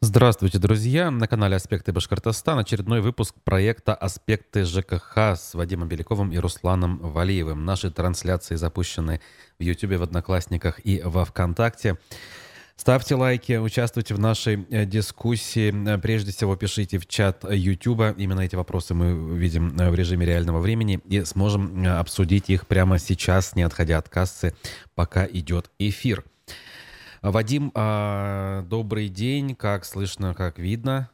Здравствуйте, друзья! На канале «Аспекты Башкортостан» очередной выпуск проекта «Аспекты ЖКХ» с Вадимом Беляковым и Русланом Валиевым. Наши трансляции запущены в YouTube, в Одноклассниках и во Вконтакте. Ставьте лайки, участвуйте в нашей э, дискуссии. Прежде всего, пишите в чат YouTube. Именно эти вопросы мы видим э, в режиме реального времени и сможем э, обсудить их прямо сейчас, не отходя от кассы, пока идет эфир. Вадим, а, добрый день. Как слышно, как видно?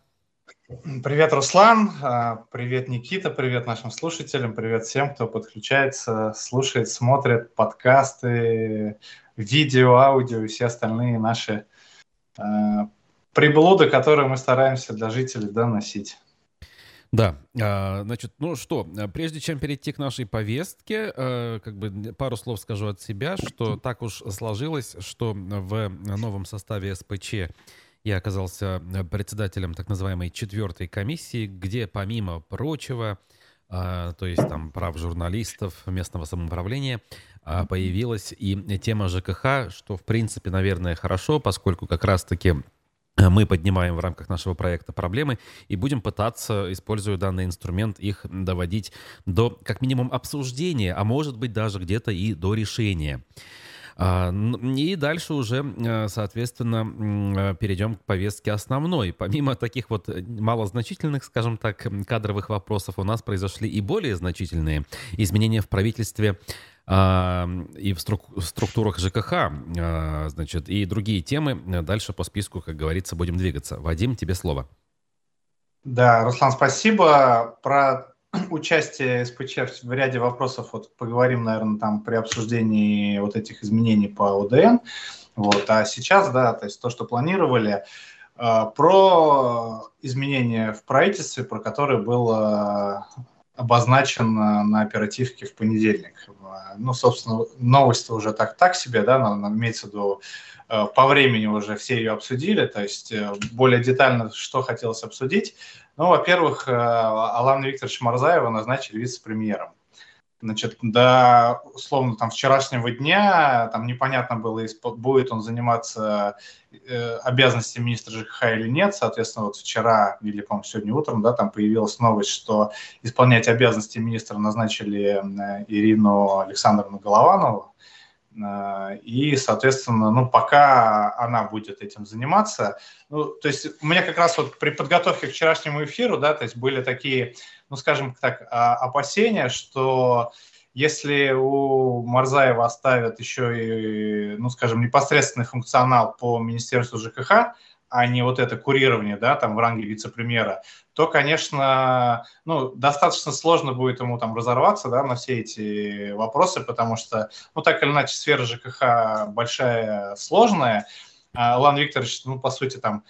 Привет, Руслан. А, привет, Никита. Привет нашим слушателям. Привет всем, кто подключается, слушает, смотрит подкасты, видео, аудио и все остальные наши а, приблуды, которые мы стараемся для жителей доносить. А, значит, ну что, прежде чем перейти к нашей повестке, э, как бы пару слов скажу от себя, что так уж сложилось, что в новом составе СПЧ я оказался председателем так называемой четвертой комиссии, где помимо прочего, а, то есть там прав журналистов, местного самоуправления, а, появилась и тема ЖКХ, что в принципе, наверное, хорошо, поскольку как раз-таки Э, мы поднимаем в рамках нашего проекта проблемы и будем пытаться, используя данный инструмент, их доводить до как минимум обсуждения, а может быть даже где-то и до решения. А, и дальше уже, э, соответственно, э, перейдем к повестке основной. Помимо таких вот малозначительных, скажем так, кадровых вопросов, у нас произошли и более значительные изменения в правительстве и в структурах ЖКХ, а, значит, и другие темы. Дальше по списку, как говорится, будем двигаться. Вадим, тебе слово. Да, Руслан, спасибо. Про участие СПЧ в ряде вопросов вот поговорим, наверное, там при обсуждении вот этих изменений по ОДН. Вот. А сейчас, да, то есть то, что планировали, а, про изменения в правительстве, про которые было обозначен на оперативке в понедельник. Ну, собственно, новость уже так, так себе, да, имеется в виду, э, по времени уже все ее обсудили, то есть э, более детально, что хотелось обсудить. Ну, во-первых, э, Алана Викторовича Марзаева назначили вице-премьером. Значит, до, условно, там, вчерашнего дня там непонятно было, будет он заниматься э, обязанностями министра ЖКХ или нет. Соответственно, вот вчера или, по-моему, сегодня утром, да, там появилась новость, что исполнять обязанности министра назначили э, Ирину Александровну Голованову. Э, и, соответственно, ну, пока она будет этим заниматься, ну, то есть у меня как раз вот при подготовке к вчерашнему эфиру, да, то есть были такие, ну, скажем так, а, опасения, что если у Марзаева оставят еще и, ну, скажем, непосредственный функционал по Министерству ЖКХ, а не вот это курирование, да, там в ранге вице-премьера, то, конечно, ну, достаточно сложно будет ему там разорваться, да, на все эти вопросы, потому что, ну, так или иначе, сфера ЖКХ большая, сложная, а Лан Викторович, ну, по сути, там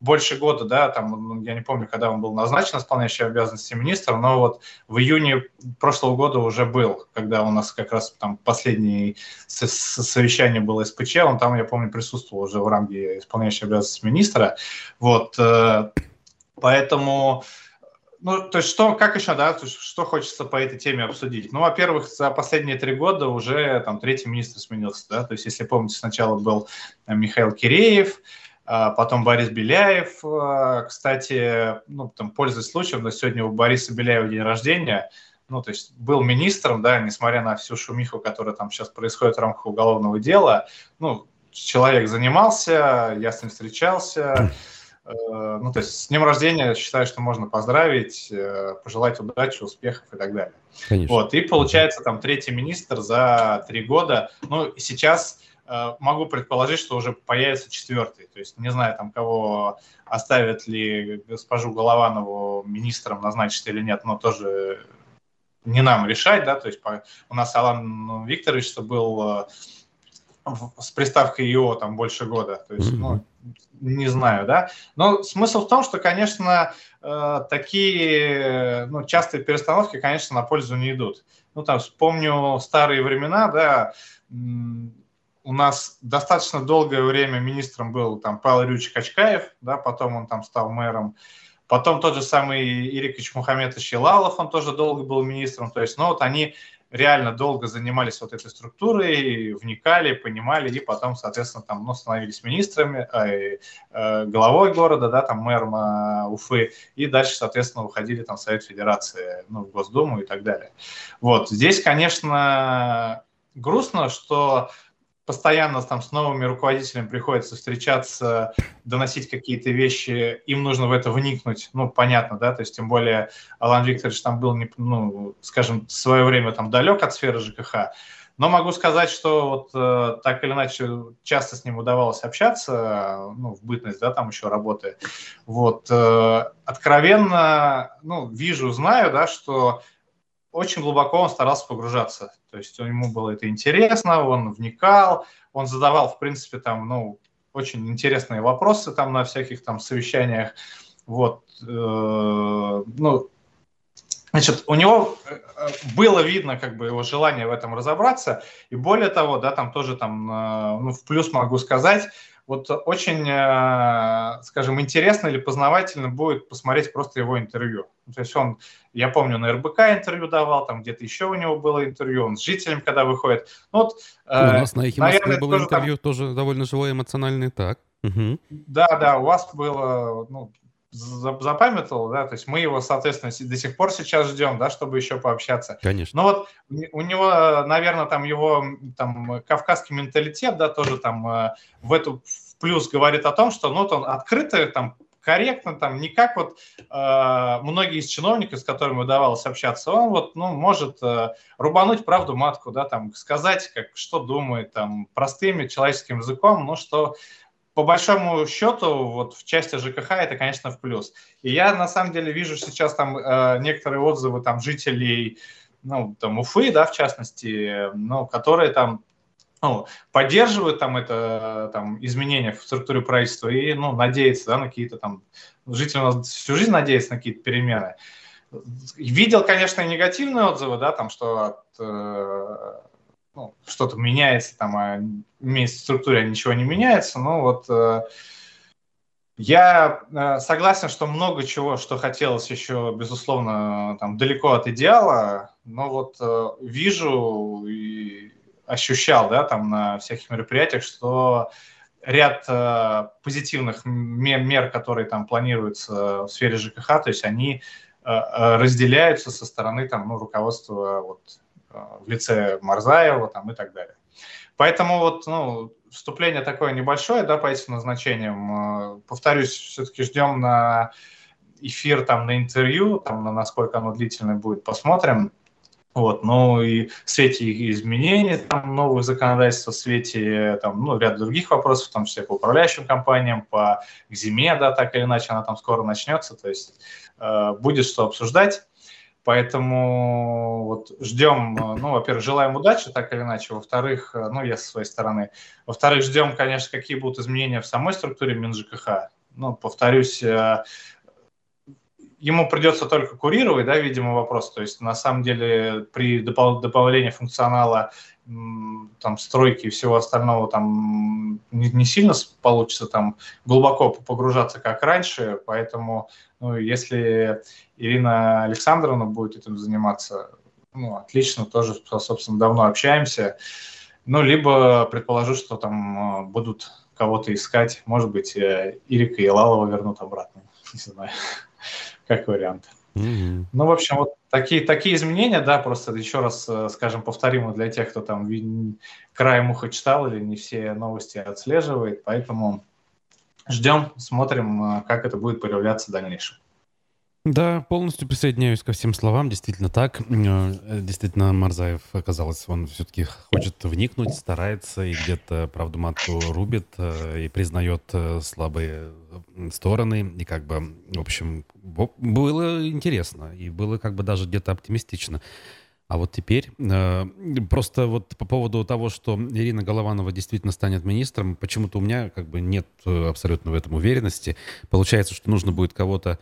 больше года, да, там, ну, я не помню, когда он был назначен исполняющий обязанности министра, но вот в июне прошлого года уже был, когда у нас как раз там последнее совещание было СПЧ, он там, я помню, присутствовал уже в ранге исполняющего обязанности министра, вот, э, поэтому, ну, то есть что, как еще, да, что хочется по этой теме обсудить? Ну, во-первых, за последние три года уже там третий министр сменился, да, то есть, если помните, сначала был Михаил Киреев, потом Борис Беляев, а, кстати, ну, там, пользуясь случаем, но сегодня у Бориса Беляева день рождения, ну, то есть был министром, да, несмотря на всю шумиху, которая там сейчас происходит в рамках уголовного дела, ну, человек занимался, я с ним встречался, э, ну, то есть с днем рождения считаю, что можно поздравить, э, пожелать удачи, успехов и так далее. Конечно. Вот, и получается там третий министр за три года, ну, и сейчас могу предположить, что уже появится четвертый. То есть не знаю, там кого оставят ли госпожу Голованову министром назначить или нет, но тоже не нам решать, да, то есть по, у нас Алан Викторович был э, с приставкой ИО там больше года, то есть, ну, не знаю, да, но смысл в том, что, конечно, э, такие, ну, частые перестановки, конечно, на пользу не идут. Ну, там, вспомню старые времена, да, у нас достаточно долгое время министром был там Павел Юрьевич Качкаев, да, потом он там стал мэром. Потом тот же самый Ирик Мухаммедович Елалов, он тоже долго был министром. То есть, ну вот они реально долго занимались вот этой структурой, вникали, понимали, и потом, соответственно, там, ну, становились министрами, э, э, главой города, да, там, мэром э, Уфы, и дальше, соответственно, уходили там в Совет Федерации, ну, в Госдуму и так далее. Вот, здесь, конечно, грустно, что постоянно там с новыми руководителями приходится встречаться, доносить какие-то вещи, им нужно в это вникнуть, ну, понятно, да, то есть тем более Алан Викторович там был, ну, скажем, в свое время там далек от сферы ЖКХ, но могу сказать, что вот э, так или иначе часто с ним удавалось общаться, ну, в бытность, да, там еще работы. Вот, э, откровенно, ну, вижу, знаю, да, что очень глубоко он старался погружаться. То есть ему было это интересно, он вникал, он задавал, в принципе, там, ну, очень интересные вопросы там на всяких там совещаниях. Вот, э, ну, значит, у него э, было видно как бы его желание в этом разобраться, и более того, да, там тоже там, э, ну, в плюс могу сказать, вот очень, э, скажем, интересно или познавательно будет посмотреть просто его интервью. То есть он, я помню, на РБК интервью давал, там где-то еще у него было интервью, он с жителем, когда выходит. Ну, вот, э, у нас на Эхе Москвы было тоже интервью, там... тоже довольно живое, эмоциональное, так. Угу. Да, да, у вас было, ну, запамятовал, да, то есть мы его, соответственно, до сих пор сейчас ждем, да, чтобы еще пообщаться. Конечно. Но вот у него, наверное, там его там кавказский менталитет, да, тоже там э, в эту в плюс говорит о том, что, ну, вот он открыто там корректно, там, не как вот э, многие из чиновников, с которыми удавалось общаться, он вот, ну, может э, рубануть правду матку, да, там, сказать, как, что думает, там, простым человеческим языком, ну, что по большому счету, вот в части ЖКХ это, конечно, в плюс. И я, на самом деле, вижу сейчас там э, некоторые отзывы там жителей, ну, там, Уфы, да, в частности, ну, которые там ну, поддерживают там это там изменения в структуре правительства и ну надеются да, на какие-то там жители у нас всю жизнь надеются на какие-то перемены. Видел, конечно, негативные отзывы, да, там что от э, ну, что-то меняется, там, а в структуре ничего не меняется, но вот э, я э, согласен, что много чего, что хотелось еще, безусловно, там, далеко от идеала, но вот э, вижу и ощущал, да, там на всяких мероприятиях, что ряд э, позитивных мер, мер, которые там планируются в сфере ЖКХ, то есть они э, э разделяются со стороны там, ну, руководства вот, в лице Марзаева там, и так далее. Поэтому вот, ну, вступление такое небольшое, да, по этим назначениям. Э, повторюсь, все-таки ждем на эфир, там, на интервью, там, на насколько оно длительное будет, посмотрим. Вот, ну и в свете изменений там, новых законодательств, в свете там, ну, ряд других вопросов, в том числе по управляющим компаниям, по к зиме, да, так или иначе, она там скоро начнется, то есть э, будет что обсуждать. Поэтому вот ждем, ну, во-первых, желаем удачи, так или иначе. Во-вторых, ну, я со своей стороны. Во-вторых, ждем, конечно, какие будут изменения в самой структуре МинЖКХ. Ну, повторюсь, э, ему придется только курировать, да, видимо, вопрос. То есть, на самом деле, при допол- добавлении функционала там стройки и всего остального там не, не сильно получится там глубоко погружаться, как раньше, поэтому ну, если Ирина Александровна будет этим заниматься, ну, отлично, тоже, собственно, давно общаемся. Ну, либо предположу, что там э, будут кого-то искать, может быть, э, Ирика и Лалова вернут обратно, не знаю, как вариант. Mm-hmm. Ну, в общем, вот такие, такие изменения, да, просто еще раз, э, скажем, повторим для тех, кто там краем уха читал или не все новости отслеживает, поэтому ждем, смотрим, как это будет проявляться в дальнейшем. Да, полностью присоединяюсь ко всем словам. Действительно так. Э, действительно, Марзаев, оказалось, он все-таки хочет вникнуть, старается и где-то правду матку рубит э, и признает э, слабые стороны. И как бы, в общем, было интересно и было как бы даже где-то оптимистично. А вот теперь просто вот по поводу того, что Ирина Голованова действительно станет министром, почему-то у меня как бы нет абсолютно в этом уверенности. Получается, что нужно будет кого-то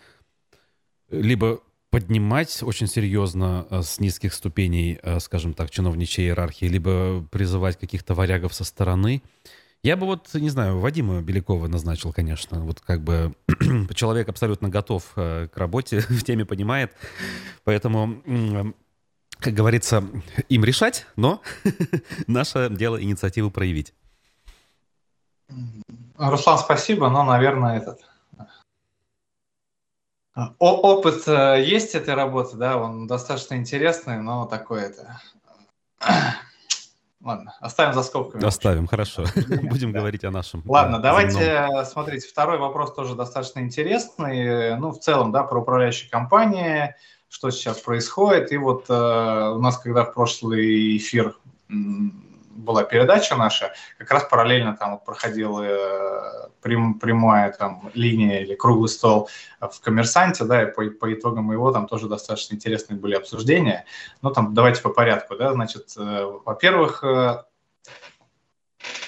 либо поднимать очень серьезно э, с низких ступеней, э, скажем так, чиновничьей иерархии, либо призывать каких-то варягов со стороны. Я бы вот, не знаю, Вадима Белякова назначил, конечно. Вот как бы человек абсолютно готов э, к работе, в теме понимает. Поэтому как говорится, им решать, но наше дело инициативу проявить. Руслан, спасибо, но, наверное, этот опыт э, есть этой работы, да, он достаточно интересный, но такой это Ладно, оставим за скобками. Оставим, хорошо. Будем говорить о нашем. Ладно, давайте, смотрите, второй вопрос тоже достаточно интересный. Ну, в целом, да, про управляющие компании, что сейчас происходит. И вот э, у нас, когда в прошлый эфир была передача наша, как раз параллельно там проходила э, прям, прямая там линия или круглый стол в коммерсанте, да, и по, по итогам его там тоже достаточно интересные были обсуждения. Но ну, там давайте по порядку, да, значит, э, во-первых, э,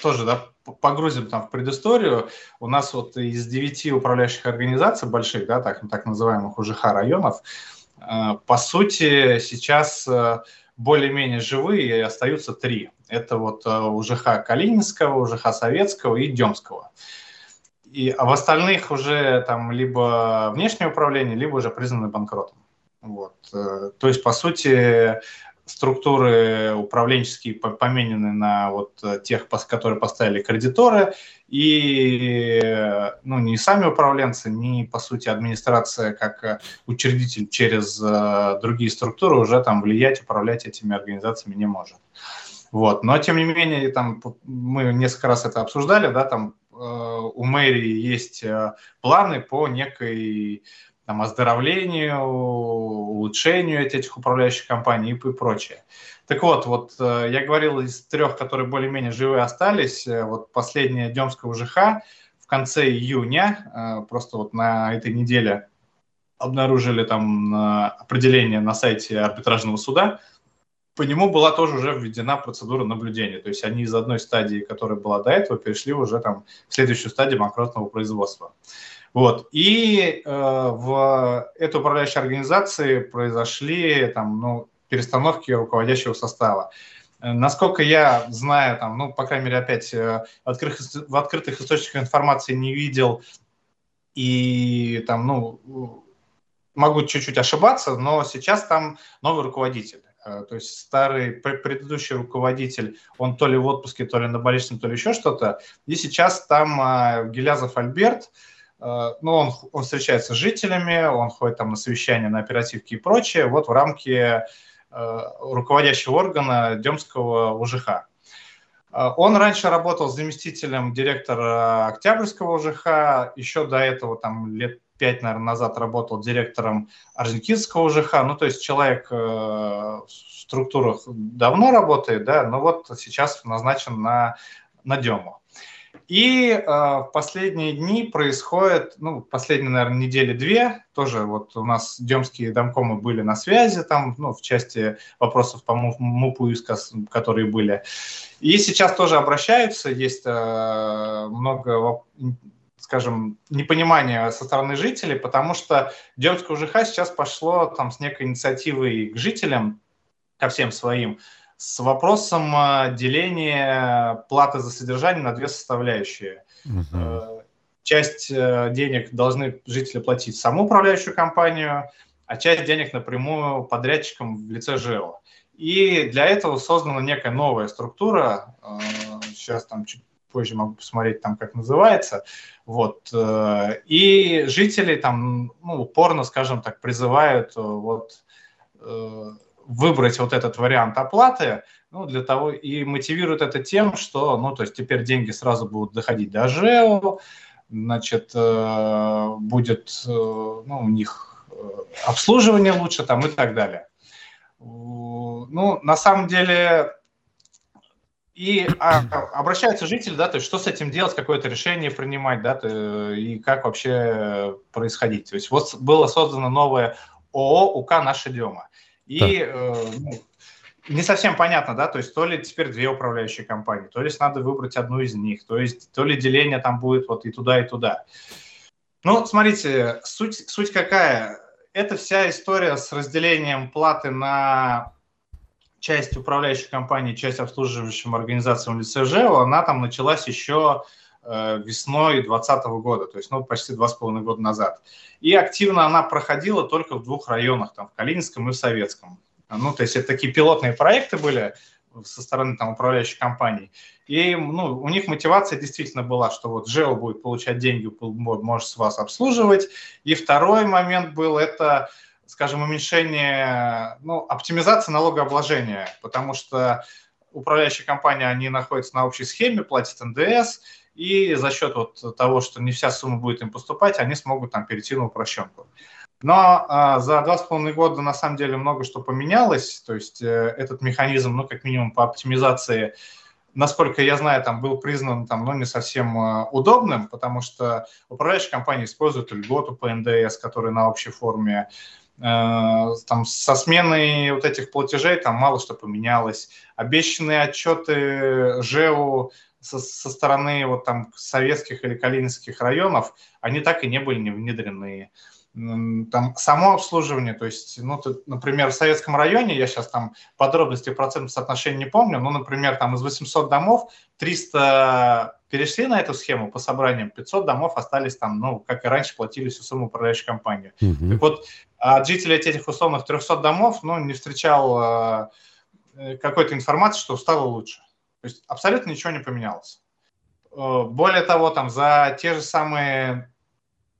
тоже, да, погрузим там в предысторию. У нас вот из девяти управляющих организаций больших, да, так, так называемых УЖХ районов, по сути, сейчас более-менее живые остаются три. Это вот э, УЖХ Калининского, УЖХ Советского и Демского. И, а в остальных уже там либо внешнее управление, либо уже признаны банкротом. Вот. Э, то есть, по сути, структуры управленческие поменены на вот тех, которые поставили кредиторы, и ну, не сами управленцы, ни, по сути, администрация как учредитель через э, другие структуры уже там влиять, управлять этими организациями не может. Вот. Но, тем не менее, там, мы несколько раз это обсуждали, да, там э, у мэрии есть э, планы по некой там, оздоровлению, улучшению этих управляющих компаний и прочее. Так вот, вот э, я говорил из трех, которые более-менее живые остались, э, вот последняя Демская УЖХ в конце июня, э, просто вот на этой неделе обнаружили там определение на сайте арбитражного суда, по нему была тоже уже введена процедура наблюдения. То есть они из одной стадии, которая была до этого, перешли уже там в следующую стадию банкротного производства. Вот. И э, в этой управляющей организации произошли там, ну, перестановки руководящего состава. Э, насколько я знаю, там, ну, по крайней мере, опять э, открытых, в открытых источниках информации не видел и там, ну, могу чуть-чуть ошибаться, но сейчас там новый руководитель. Э, то есть старый предыдущий руководитель, он то ли в отпуске, то ли на больничном, то ли еще что-то. И сейчас там Гелязов Альберт, ну, он, он встречается с жителями, он ходит там на совещания, на оперативки и прочее, вот в рамке руководящего органа Демского УЖХ. Э, он раньше работал заместителем директора Октябрьского УЖХ, еще до этого там лет пять, наверное, назад работал директором Орджоникидского УЖХ. Ну, то есть человек в структурах давно работает, да, но вот сейчас назначен на, на Дему. И э, в последние дни происходит, ну, последние, наверное, недели две, тоже вот у нас демские домкомы были на связи там, ну, в части вопросов по МУПу ИСКа, которые были. И сейчас тоже обращаются, есть э, много, скажем, непонимания со стороны жителей, потому что Демское УЖХ сейчас пошло там с некой инициативой к жителям, ко всем своим, с вопросом э, деления платы за содержание на две составляющие. Угу. Часть э, денег должны жители платить саму управляющую компанию, а часть денег напрямую подрядчикам в лице ЖЭО. И для этого создана некая новая структура. Сейчас там чуть позже могу посмотреть, там как называется. Вот. И жители там ну, упорно, скажем так, призывают вот выбрать вот этот вариант оплаты, ну, для того и мотивируют это тем, что, ну, то есть теперь деньги сразу будут доходить до ЖЭО, значит, э, будет, э, ну, у них э, обслуживание лучше там и так далее. Ну, на самом деле, и а, обращаются жители, да, то есть что с этим делать, какое-то решение принимать, да, то, и как вообще происходить. То есть вот было создано новое ООО УК «Наша Дема». И э, ну, не совсем понятно, да, то есть то ли теперь две управляющие компании, то ли надо выбрать одну из них, то есть то ли деление там будет вот и туда, и туда. Ну, смотрите, суть, суть какая? Это вся история с разделением платы на часть управляющей компании, часть обслуживающим организациям лице ЖЭО, она там началась еще э, весной 2020 года, то есть ну, почти два с половиной года назад. И активно она проходила только в двух районах, там, в Калининском и в Советском. Ну, то есть это такие пилотные проекты были со стороны там, управляющей компании. И ну, у них мотивация действительно была, что вот ЖЭО будет получать деньги, может с вас обслуживать. И второй момент был это, скажем, уменьшение, ну, оптимизация налогообложения, потому что управляющие компании, они находятся на общей схеме, платят НДС, и за счет вот того, что не вся сумма будет им поступать, они смогут там перейти на упрощенку. Но а, за два с половиной года на самом деле много что поменялось, то есть э, этот механизм, ну, как минимум по оптимизации, насколько я знаю, там был признан там, ну, не совсем э, удобным, потому что управляющие компании используют льготу по НДС, которые на общей форме, Э, там со сменой вот этих платежей там мало что поменялось. Обещанные отчеты ЖЭУ со, со стороны вот там советских или калининских районов, они так и не были не внедрены там само обслуживание, то есть, ну, тут, например, в советском районе, я сейчас там подробности процентов соотношения не помню, но, например, там из 800 домов 300 перешли на эту схему по собраниям, 500 домов остались там, ну, как и раньше, платили всю сумму управляющей компании. Mm-hmm. Так вот, от жителей этих условных 300 домов, ну, не встречал э, какой-то информации, что стало лучше. То есть абсолютно ничего не поменялось. Э, более того, там за те же самые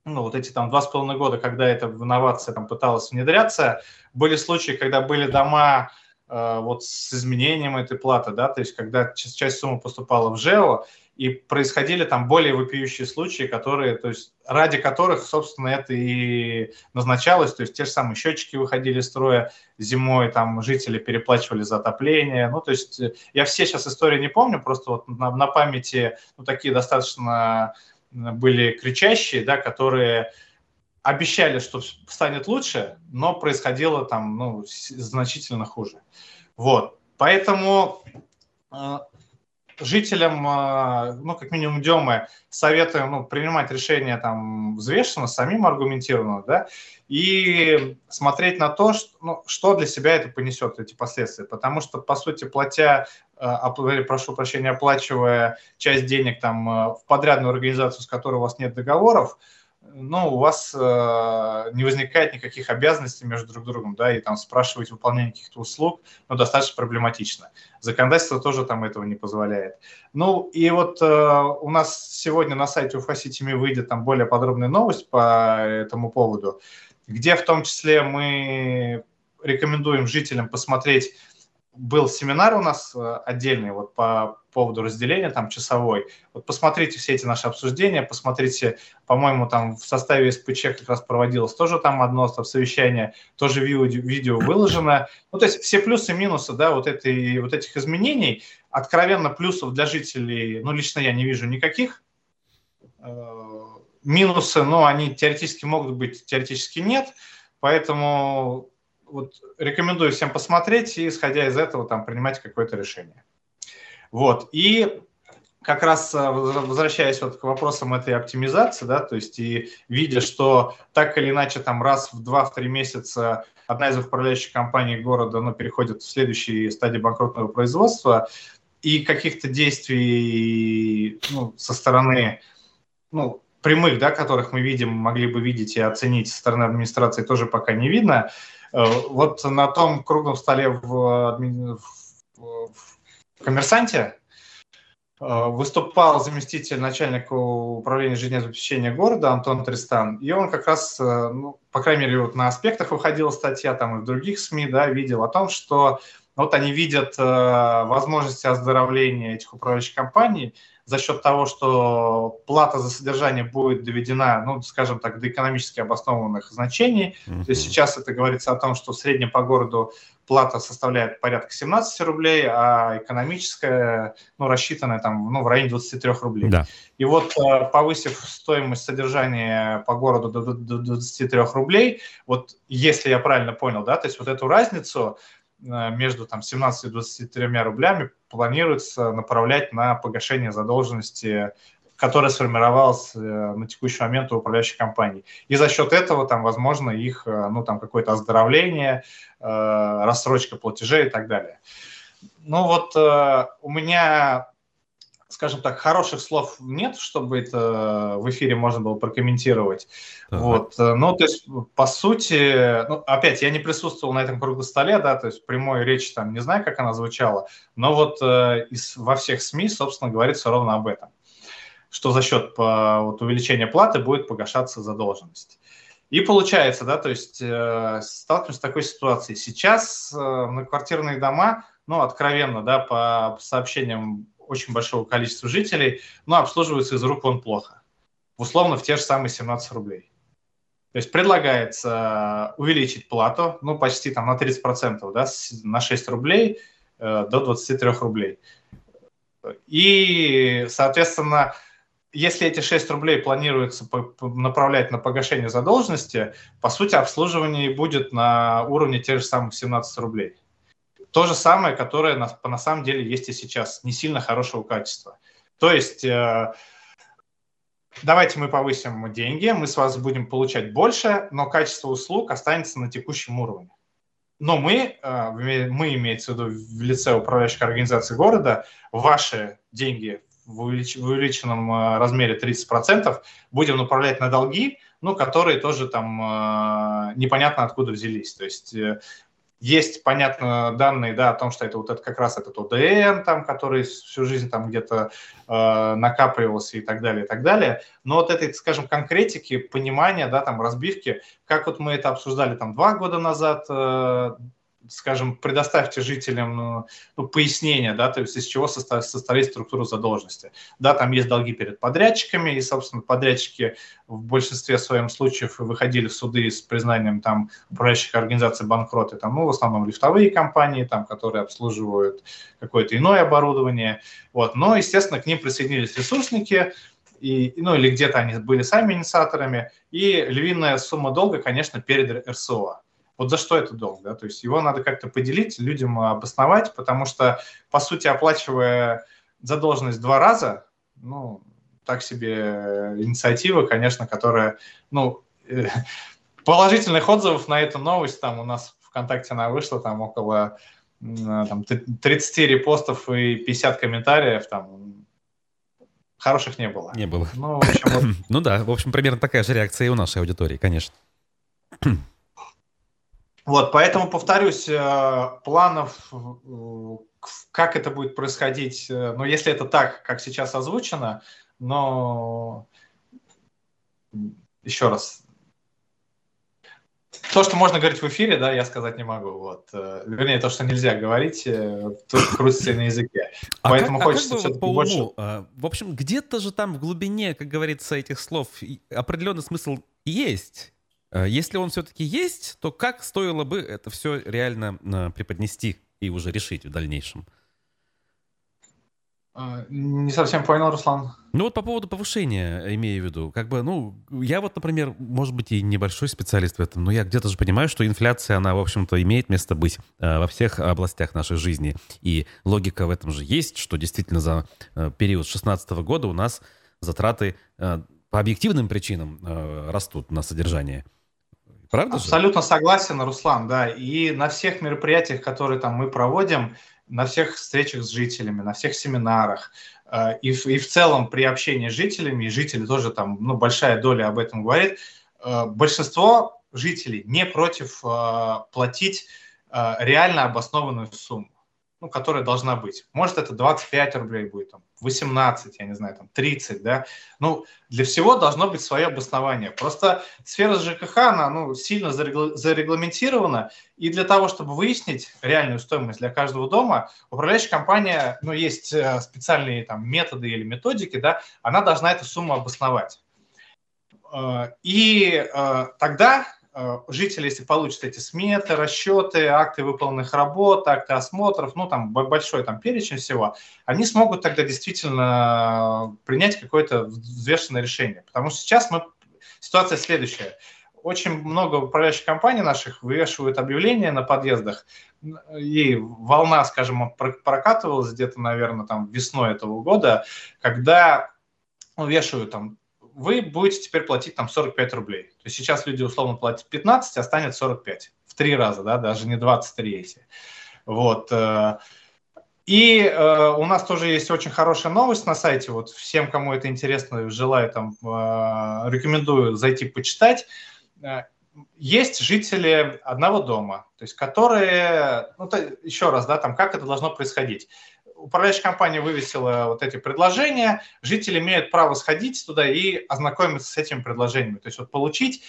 ну, вот эти там два с половиной года, когда эта инновация там пыталась внедряться, были случаи, когда были дома э, вот с изменением этой платы, да, то есть когда часть, суммы поступала в ЖЭО, и происходили там более вопиющие случаи, которые, то есть ради которых, собственно, это и назначалось, то есть те же самые счетчики выходили из строя зимой, там жители переплачивали за отопление, ну, то есть я все сейчас истории не помню, просто вот на, на памяти, ну, такие достаточно были кричащие, да, которые обещали, что станет лучше, но происходило там ну, значительно хуже. Вот. Поэтому э, жителям, э, ну, как минимум Демы, советуем ну, принимать решения там взвешенно, самим аргументированно, да, и смотреть на то, что, ну, что для себя это понесет, эти последствия. Потому что, по сути, платя, э, прошу прощения, оплачивая часть денег там э, в подрядную организацию, с которой у вас нет договоров, ну, у вас э, не возникает никаких обязанностей между друг другом, да, и там спрашивать выполнение каких-то услуг, ну, достаточно проблематично. Законодательство тоже там этого не позволяет. Ну, и вот э, у нас сегодня на сайте UFA выйдет там более подробная новость по этому поводу где в том числе мы рекомендуем жителям посмотреть был семинар у нас э, отдельный вот по поводу разделения там часовой. Вот посмотрите все эти наши обсуждения, посмотрите, по-моему, там в составе СПЧ как раз проводилось тоже там одно там, совещание, тоже видео, выложено. Ну, то есть все плюсы и минусы, да, вот, этой, вот этих изменений. Откровенно плюсов для жителей, ну, лично я не вижу никаких. Э, минусы, ну, они теоретически могут быть, теоретически нет. Поэтому вот рекомендую всем посмотреть и, исходя из этого, там, принимать какое-то решение. Вот. И как раз э, возвращаясь вот к вопросам этой оптимизации, да, то есть и видя, что так или иначе там раз в два-три месяца одна из управляющих компаний города ну, переходит в следующие стадии банкротного производства, и каких-то действий ну, со стороны ну, прямых, да, которых мы видим, могли бы видеть и оценить со стороны администрации, тоже пока не видно. Э, вот на том круглом столе в, в, коммерсанте э, выступал заместитель начальника управления жизнеобеспечения города Антон Тристан, и он как раз, э, ну, по крайней мере, вот на аспектах выходила статья, там и в других СМИ, да, видел о том, что вот они видят возможности оздоровления этих управляющих компаний – за счет того, что плата за содержание будет доведена, ну, скажем так, до экономически обоснованных значений. Mm-hmm. То есть сейчас это говорится о том, что в среднем по городу плата составляет порядка 17 рублей, а экономическая, ну, рассчитанная там, ну, в районе 23 рублей. Да. И вот э, повысив стоимость содержания по городу до, до 23 рублей, вот если я правильно понял, да, то есть вот эту разницу Э, между там, 17 и 23 рублями планируется направлять на погашение задолженности которая сформировалась э, на текущий момент у управляющей компании. И за счет этого, там, возможно, их, э, ну, там, какое-то оздоровление, рассрочка платежей и так далее. Ну, вот у меня скажем так, хороших слов нет, чтобы это в эфире можно было прокомментировать. Ага. Вот. Ну, то есть, по сути, ну, опять, я не присутствовал на этом круглом столе, да, то есть прямой речи там не знаю, как она звучала, но вот э, из, во всех СМИ, собственно, говорится ровно об этом, что за счет по, вот, увеличения платы будет погашаться задолженность. И получается, да, то есть э, сталкиваемся с такой ситуацией. Сейчас э, многоквартирные дома, ну, откровенно, да, по сообщениям очень большого количества жителей, но обслуживаются из рук вон плохо. Условно в те же самые 17 рублей. То есть предлагается увеличить плату, ну, почти там на 30%, да, на 6 рублей э, до 23 рублей. И, соответственно, если эти 6 рублей планируется направлять на погашение задолженности, по сути, обслуживание будет на уровне тех же самых 17 рублей. То же самое, которое на, на самом деле есть и сейчас, не сильно хорошего качества. То есть э, давайте мы повысим деньги, мы с вас будем получать больше, но качество услуг останется на текущем уровне. Но мы, э, мы имеется в виду в лице управляющей организации города, ваши деньги в, увелич, в увеличенном э, размере 30% будем направлять на долги, ну, которые тоже там э, непонятно откуда взялись. То есть э, есть, понятно, данные да, о том, что это вот это как раз этот ОДН, там, который всю жизнь там где-то э, накапливался и так далее, и так далее. Но вот этой, скажем, конкретики, понимания, да, там, разбивки, как вот мы это обсуждали там два года назад, э, скажем, предоставьте жителям ну, ну, пояснение, да, то есть из чего состоит, состоит структура задолженности. Да, там есть долги перед подрядчиками, и, собственно, подрядчики в большинстве своем случаев выходили в суды с признанием там управляющих организаций банкроты, там, ну, в основном лифтовые компании, там, которые обслуживают какое-то иное оборудование, вот, но, естественно, к ним присоединились ресурсники, и, ну, или где-то они были сами инициаторами, и львиная сумма долга, конечно, перед РСО. Вот за что это долг, да, то есть его надо как-то поделить, людям обосновать, потому что, по сути, оплачивая задолженность два раза, ну, так себе инициатива, конечно, которая, ну, э, положительных отзывов на эту новость, там у нас ВКонтакте она вышла, там около там, 30 репостов и 50 комментариев, там, хороших не было. Не было. Ну, общем, вот... ну да, в общем, примерно такая же реакция и у нашей аудитории, конечно. Вот, поэтому, повторюсь, э, планов, э, как это будет происходить, э, ну, если это так, как сейчас озвучено, но еще раз, то, что можно говорить в эфире, да, я сказать не могу. Вот. Вернее, то, что нельзя говорить, то, крутится на языке. А Поэтому как, хочется а как бы по больше... уму? А, в общем, где-то же там в глубине, как говорится, этих слов определенный смысл есть. Э, если он все-таки есть, то как стоило бы это все реально э, преподнести и уже решить в дальнейшем? А, не совсем понял, Руслан. Ну вот по поводу повышения, имею в виду. Как бы, ну, я вот, например, может быть, и небольшой специалист в этом, но я где-то же понимаю, что инфляция, она, в общем-то, имеет место быть э, во всех областях нашей жизни. И логика в этом же есть, что действительно за э, период 2016 года у нас затраты э, по объективным причинам э, растут на содержание. Правда Абсолютно же? согласен, Руслан, да. И на всех мероприятиях, которые там мы проводим, на всех встречах с жителями, на всех семинарах, э, и, в, и в целом при общении с жителями, и жители тоже там, ну, большая доля об этом говорит, э, большинство жителей не против э, платить реально обоснованную сумму ну, которая должна быть. Может, это 25 рублей будет, там, 18, я не знаю, там, 30, да. Ну, для всего должно быть свое обоснование. Просто сфера ЖКХ, она, ну, сильно зарегламентирована, и для того, чтобы выяснить реальную стоимость для каждого дома, управляющая компания, ну, есть э, специальные там методы или методики, да, она должна эту сумму обосновать. Э, и э, тогда жители, если получат эти сметы, расчеты, акты выполненных работ, акты осмотров, ну, там большой там перечень всего, они смогут тогда действительно принять какое-то взвешенное решение. Потому что сейчас мы... ситуация следующая. Очень много управляющих компаний наших вывешивают объявления на подъездах, и волна, скажем, прокатывалась где-то, наверное, там весной этого года, когда ну, вешают там вы будете теперь платить там 45 рублей. То есть сейчас люди условно платят 15, а станет 45. В три раза, да, даже не 23 эти. Вот. Э, И э, у нас тоже есть очень хорошая новость на сайте. Вот всем, кому это интересно, желаю там, э, рекомендую зайти почитать. Э, есть жители одного дома, то есть которые, ну, то, еще раз, да, там, как это должно происходить. Управляющая компания вывесила вот эти предложения, жители имеют право сходить туда и ознакомиться с этими предложениями, то есть вот получить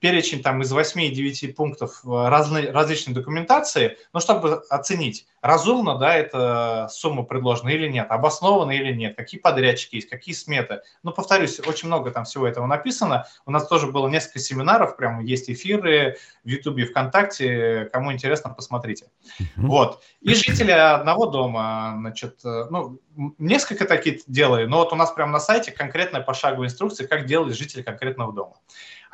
перечень там из 8-9 пунктов э, разной, различной документации, ну, чтобы оценить, разумно, да, эта сумма предложена или нет, обоснована или нет, какие подрядчики есть, какие сметы. Ну, повторюсь, очень много там всего этого написано. У нас тоже было несколько семинаров, прямо есть эфиры в Ютубе ВКонтакте, кому интересно, посмотрите. Mm-hmm. Вот. И жители одного дома, значит, э, ну, несколько таких делали, но вот у нас прямо на сайте конкретная пошаговая инструкция, как делать жители конкретного дома.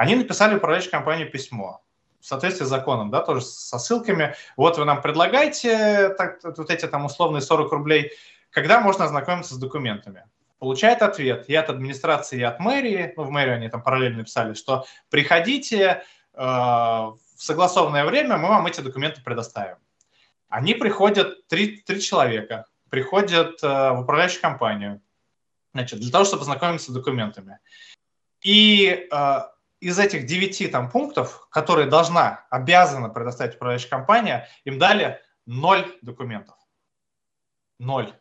Они написали управляющей компании письмо в соответствии с законом, да, тоже со ссылками. Вот вы нам предлагаете так, вот эти там условные 40 рублей, когда можно ознакомиться с документами. Получает ответ и от администрации, и от мэрии, ну, в мэрию они там параллельно написали, что приходите э, в согласованное время, мы вам эти документы предоставим. Они приходят, три, три человека, приходят э, в управляющую компанию, значит, для того, чтобы ознакомиться с документами. И э, из этих девяти там пунктов, которые должна, обязана предоставить управляющая компания, им дали ноль документов. Ноль.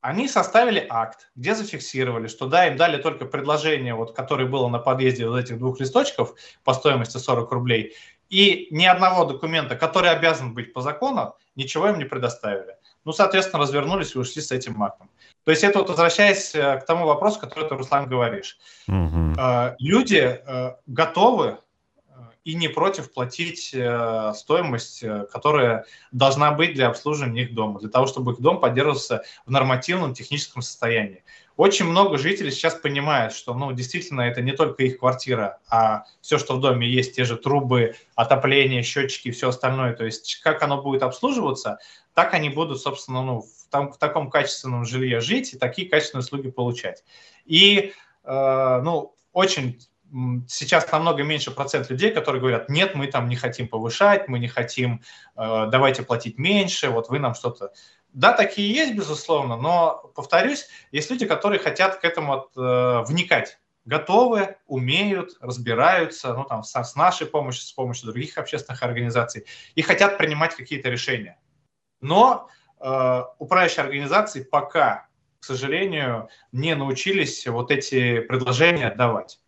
Они составили акт, где зафиксировали, что да, им дали только предложение, вот, которое было на подъезде вот этих двух листочков по стоимости 40 рублей, и ни одного документа, который обязан быть по закону, ничего им не предоставили. Ну, соответственно, развернулись и ушли с этим актом. То есть это вот возвращаясь э, к тому вопросу, который ты, Руслан, говоришь. Угу. Люди э, готовы и не против платить стоимость, которая должна быть для обслуживания их дома, для того, чтобы их дом поддерживался в нормативном техническом состоянии. Очень много жителей сейчас понимают, что ну, действительно это не только их квартира, а все, что в доме есть, те же трубы, отопление, счетчики все остальное. То есть как оно будет обслуживаться, так они будут, собственно, ну, в, там, в таком качественном жилье жить и такие качественные услуги получать. И, э, ну, очень сейчас намного меньше процент людей, которые говорят, нет, мы там не хотим повышать, мы не хотим, э, давайте платить меньше, вот вы нам что-то... Да, такие есть, безусловно, но, повторюсь, есть люди, которые хотят к этому э, вникать, готовы, умеют, разбираются, ну, там, с, с нашей помощью, с помощью других общественных организаций, и хотят принимать какие-то решения. Но э, управляющие организации пока, к сожалению, не научились вот эти предложения отдавать.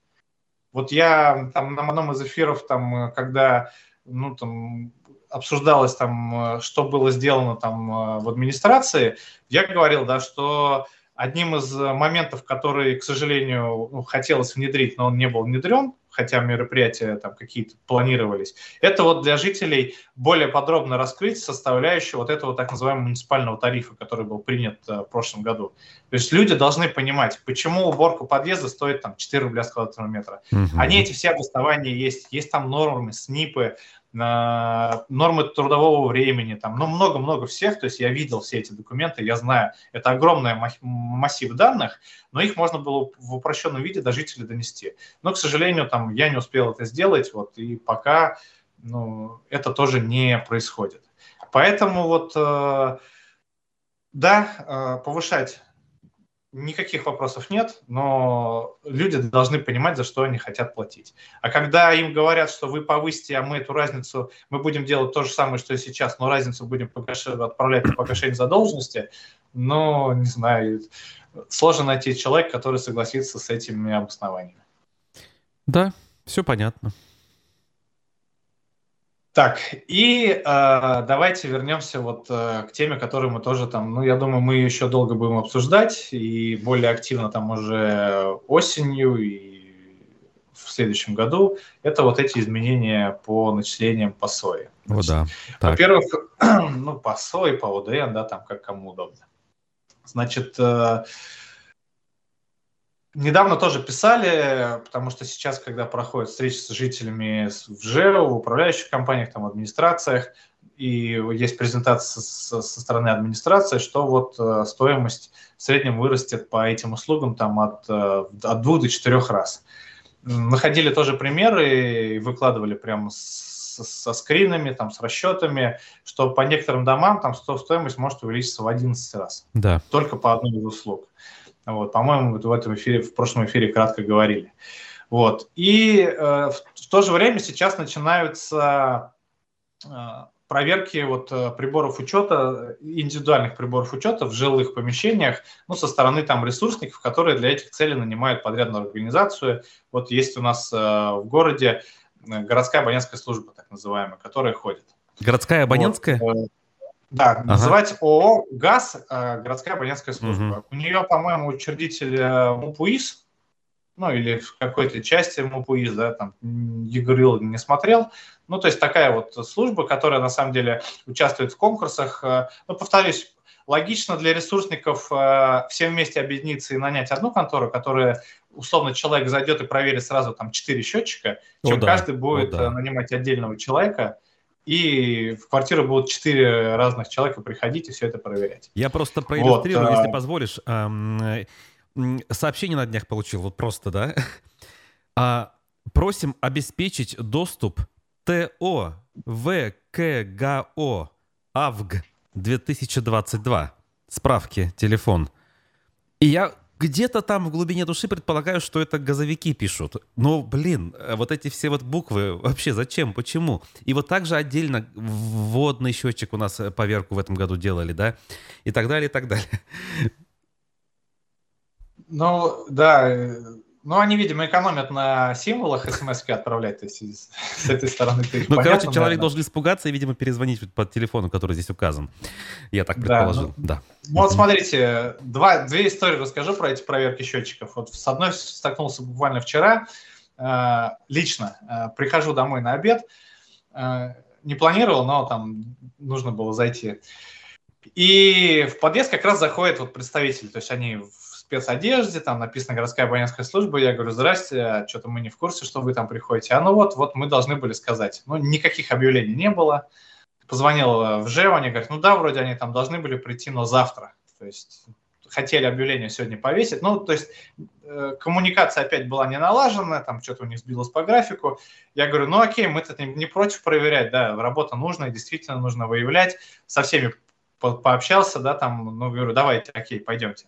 Вот я там на одном из эфиров, там, когда ну, там, обсуждалось, там, что было сделано там, э, в администрации, я говорил, да, что одним из моментов, который, к сожалению, ну, хотелось внедрить, но он не был внедрен, хотя мероприятия там какие-то планировались, это вот для жителей более подробно раскрыть составляющую вот этого так называемого муниципального тарифа, который был принят э, в прошлом году. То есть люди должны понимать, почему уборка подъезда стоит там 4 рубля с квадратного метра. Угу. Они эти все обоснования есть, есть там нормы, СНИПы, нормы трудового времени, там, ну, много-много всех, то есть я видел все эти документы, я знаю, это огромный массив данных, но их можно было в упрощенном виде до жителей донести. Но, к сожалению, там, я не успел это сделать, вот, и пока ну, это тоже не происходит. Поэтому вот, э, да, э, повышать никаких вопросов нет, но люди должны понимать, за что они хотят платить. А когда им говорят, что вы повысите, а мы эту разницу, мы будем делать то же самое, что и сейчас, но разницу будем погаш... отправлять на погашение задолженности, ну, не знаю, сложно найти человека, который согласится с этими обоснованиями. Да, все понятно. Так, и э, давайте вернемся вот э, к теме, которую мы тоже там, ну, я думаю, мы еще долго будем обсуждать и более активно там уже осенью и в следующем году. Это вот эти изменения по начислениям по СОИ. О, да. Во-первых, ну, по СОИ, по ОДН, да, там как кому удобно. Значит, э, Недавно тоже писали, потому что сейчас, когда проходят встречи с жителями в ЖЭО, в управляющих компаниях, там, в администрациях, и есть презентация со, со стороны администрации, что вот э, стоимость в среднем вырастет по этим услугам там, от, э, от двух до четырех раз. Находили тоже примеры и выкладывали прямо с, со, со скринами, там, с расчетами, что по некоторым домам там стоимость может увеличиться в 11 раз. Да. Только по одной из услуг. Вот, по-моему, в этом эфире, в прошлом эфире кратко говорили. Вот. И э, в, в то же время сейчас начинаются э, проверки вот э, приборов учета, индивидуальных приборов учета в жилых помещениях, ну, со стороны там ресурсников, которые для этих целей нанимают подрядную организацию. Вот есть у нас э, в городе э, городская абонентская служба, так называемая, которая ходит. Городская абонентская? Вот. Да, ага. называть ООО «ГАЗ» городская абонентская служба. Угу. У нее, по-моему, учредитель МУПУИС, ну или в какой-то части МУПУИС, да, там Егорил не смотрел. Ну, то есть такая вот служба, которая на самом деле участвует в конкурсах. Э, ну, повторюсь, логично для ресурсников э, все вместе объединиться и нанять одну контору, которая, условно, человек зайдет и проверит сразу там четыре счетчика, чем О, да. каждый будет О, да. нанимать отдельного человека и в квартиру будут четыре разных человека приходить и все это проверять. Я просто проиллюстрирую, вот, если а... позволишь сообщение на днях получил, вот просто, да. А, просим обеспечить доступ ТО ВКГО АВГ 2022. Справки, телефон. И я где-то там в глубине души предполагаю, что это газовики пишут. Но, блин, вот эти все вот буквы, вообще зачем, почему? И вот также отдельно вводный счетчик у нас поверку в этом году делали, да? И так далее, и так далее. Ну, да, ну, они, видимо, экономят на символах смс отправлять, то есть с этой стороны ты Ну, понятно, короче, человек наверное. должен испугаться и, видимо, перезвонить по телефону, который здесь указан. Я так предположил, да. Ну, да. Ну, вот смотрите, два, две истории расскажу про эти проверки счетчиков. Вот с одной столкнулся буквально вчера, э, лично, э, прихожу домой на обед, э, не планировал, но там нужно было зайти. И в подъезд как раз заходит вот представитель, то есть они спецодежде, там написано городская абонентская служба, я говорю, здрасте, а что-то мы не в курсе, что вы там приходите. А ну вот, вот мы должны были сказать. Ну, никаких объявлений не было. Позвонил в ЖЭО, они говорят, ну да, вроде они там должны были прийти, но завтра. То есть хотели объявление сегодня повесить. Ну, то есть э, коммуникация опять была не налажена, там что-то у них сбилось по графику. Я говорю, ну окей, мы-то не, не против проверять, да, работа нужна, действительно нужно выявлять. Со всеми по пообщался, да, там, ну, говорю, давайте, окей, пойдемте.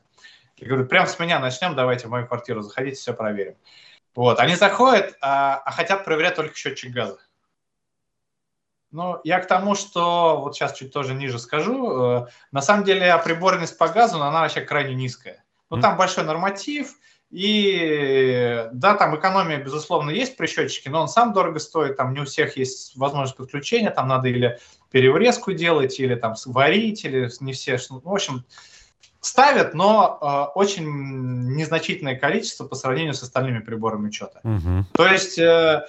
Я говорю, прямо с меня начнем, давайте в мою квартиру заходите, все проверим. Вот, они заходят, а, а хотят проверять только счетчик газа. Ну, я к тому, что вот сейчас чуть тоже ниже скажу. Э, на самом деле, приборность по газу, она вообще крайне низкая. Ну, там большой норматив, и да, там экономия, безусловно, есть при счетчике, но он сам дорого стоит, там не у всех есть возможность подключения, там надо или переврезку делать, или там варить, или не все. Ну, в общем, ставят, но э, очень незначительное количество по сравнению с остальными приборами учета. Угу. То есть, э,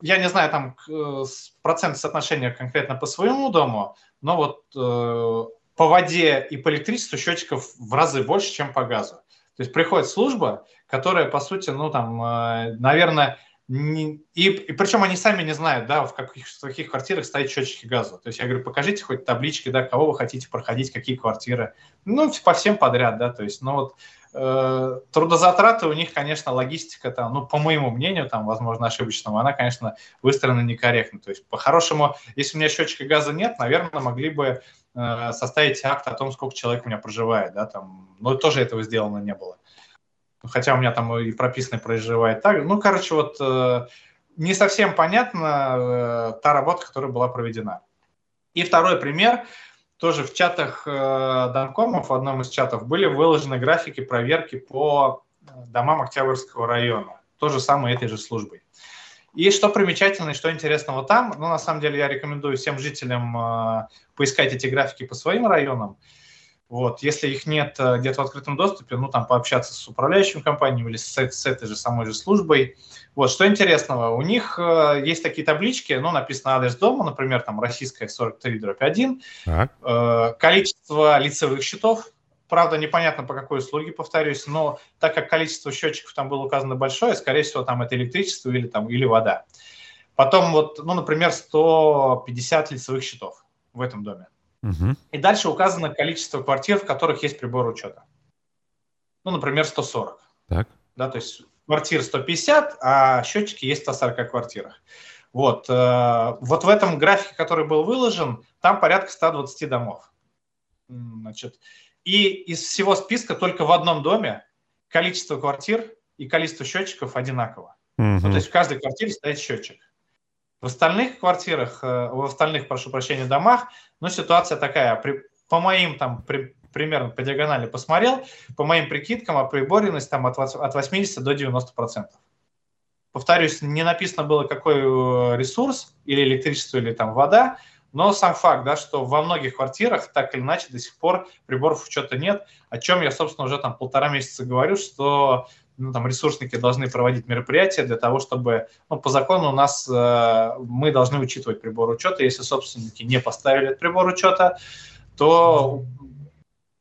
я не знаю там э, процент соотношения конкретно по своему дому, но вот э, по воде и по электричеству счетчиков в разы больше, чем по газу. То есть приходит служба, которая, по сути, ну там, э, наверное, и, и причем они сами не знают, да, в каких, в каких квартирах стоят счетчики газа. То есть я говорю, покажите хоть таблички, да, кого вы хотите проходить, какие квартиры. Ну, по всем подряд, да, то есть, ну вот э, трудозатраты у них, конечно, логистика там, ну, по моему мнению, там, возможно, ошибочному, она, конечно, выстроена некорректно. То есть, по-хорошему, если у меня счетчика газа нет, наверное, могли бы э, составить акт о том, сколько человек у меня проживает, да, там, но тоже этого сделано не было хотя у меня там и прописано проживает так. Ну, короче, вот э, не совсем понятна э, та работа, которая была проведена. И второй пример. Тоже в чатах э, домкомов, в одном из чатов, были выложены графики проверки по домам Октябрьского района. То же самое этой же службой. И что примечательно и что интересного там, ну, на самом деле, я рекомендую всем жителям э, поискать эти графики по своим районам. Вот, если их нет э, где-то в открытом доступе, ну, там, пообщаться с управляющим компанией или с, с этой же самой же службой. Вот, что интересного, у них э, есть такие таблички, ну, написано адрес дома, например, там, российская 43 дробь 1, э, количество лицевых счетов, правда, непонятно по какой услуге, повторюсь, но так как количество счетчиков там было указано большое, скорее всего, там это электричество или, там, или вода. Потом вот, ну, например, 150 лицевых счетов в этом доме. Угу. И дальше указано количество квартир, в которых есть прибор учета. Ну, например, 140. Так. Да, то есть квартир 150, а счетчики есть в 140 квартирах. Вот, э, вот в этом графике, который был выложен, там порядка 120 домов. Значит, и из всего списка только в одном доме количество квартир и количество счетчиков одинаково. Mm-hmm. Ну, то есть в каждой квартире стоит счетчик. В остальных квартирах, э, в остальных, прошу прощения, домах, ну, ситуация такая. При, по моим там при, примерно по диагонали посмотрел, по моим прикидкам, оприборенность там от, от 80 до 90 процентов. Повторюсь, не написано было, какой э, ресурс, или электричество, или там вода, но сам факт, да, что во многих квартирах так или иначе до сих пор приборов учета нет, о чем я, собственно, уже там полтора месяца говорю, что ну, там ресурсники должны проводить мероприятия для того, чтобы, ну, по закону у нас э, мы должны учитывать прибор учета. Если собственники не поставили прибор учета, то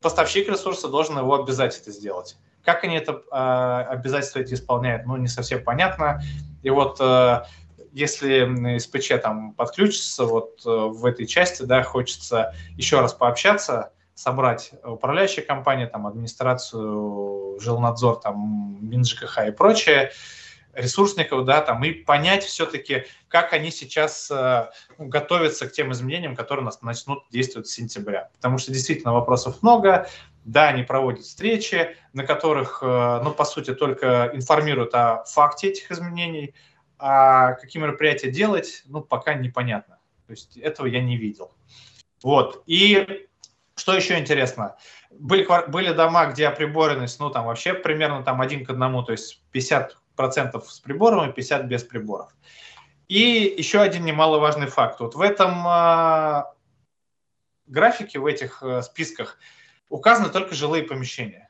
поставщик ресурса должен его обязать это сделать. Как они это э, обязательства эти исполняют, ну, не совсем понятно. И вот э, если СПЧ там подключится вот э, в этой части, да, хочется еще раз пообщаться, собрать управляющие компании, там, администрацию, жилнадзор, там, МинЖКХ и прочее, ресурсников, да, там, и понять все-таки, как они сейчас э, ну, готовятся к тем изменениям, которые у нас начнут действовать с сентября. Потому что действительно вопросов много, да, они проводят встречи, на которых, э, ну, по сути, только информируют о факте этих изменений, а какие мероприятия делать, ну, пока непонятно. То есть этого я не видел. Вот. И что еще интересно? Были, были дома, где оприборенность, ну, там вообще примерно там один к одному, то есть 50% с прибором и 50% без приборов. И еще один немаловажный факт. Вот в этом э, графике, в этих э, списках указаны только жилые помещения.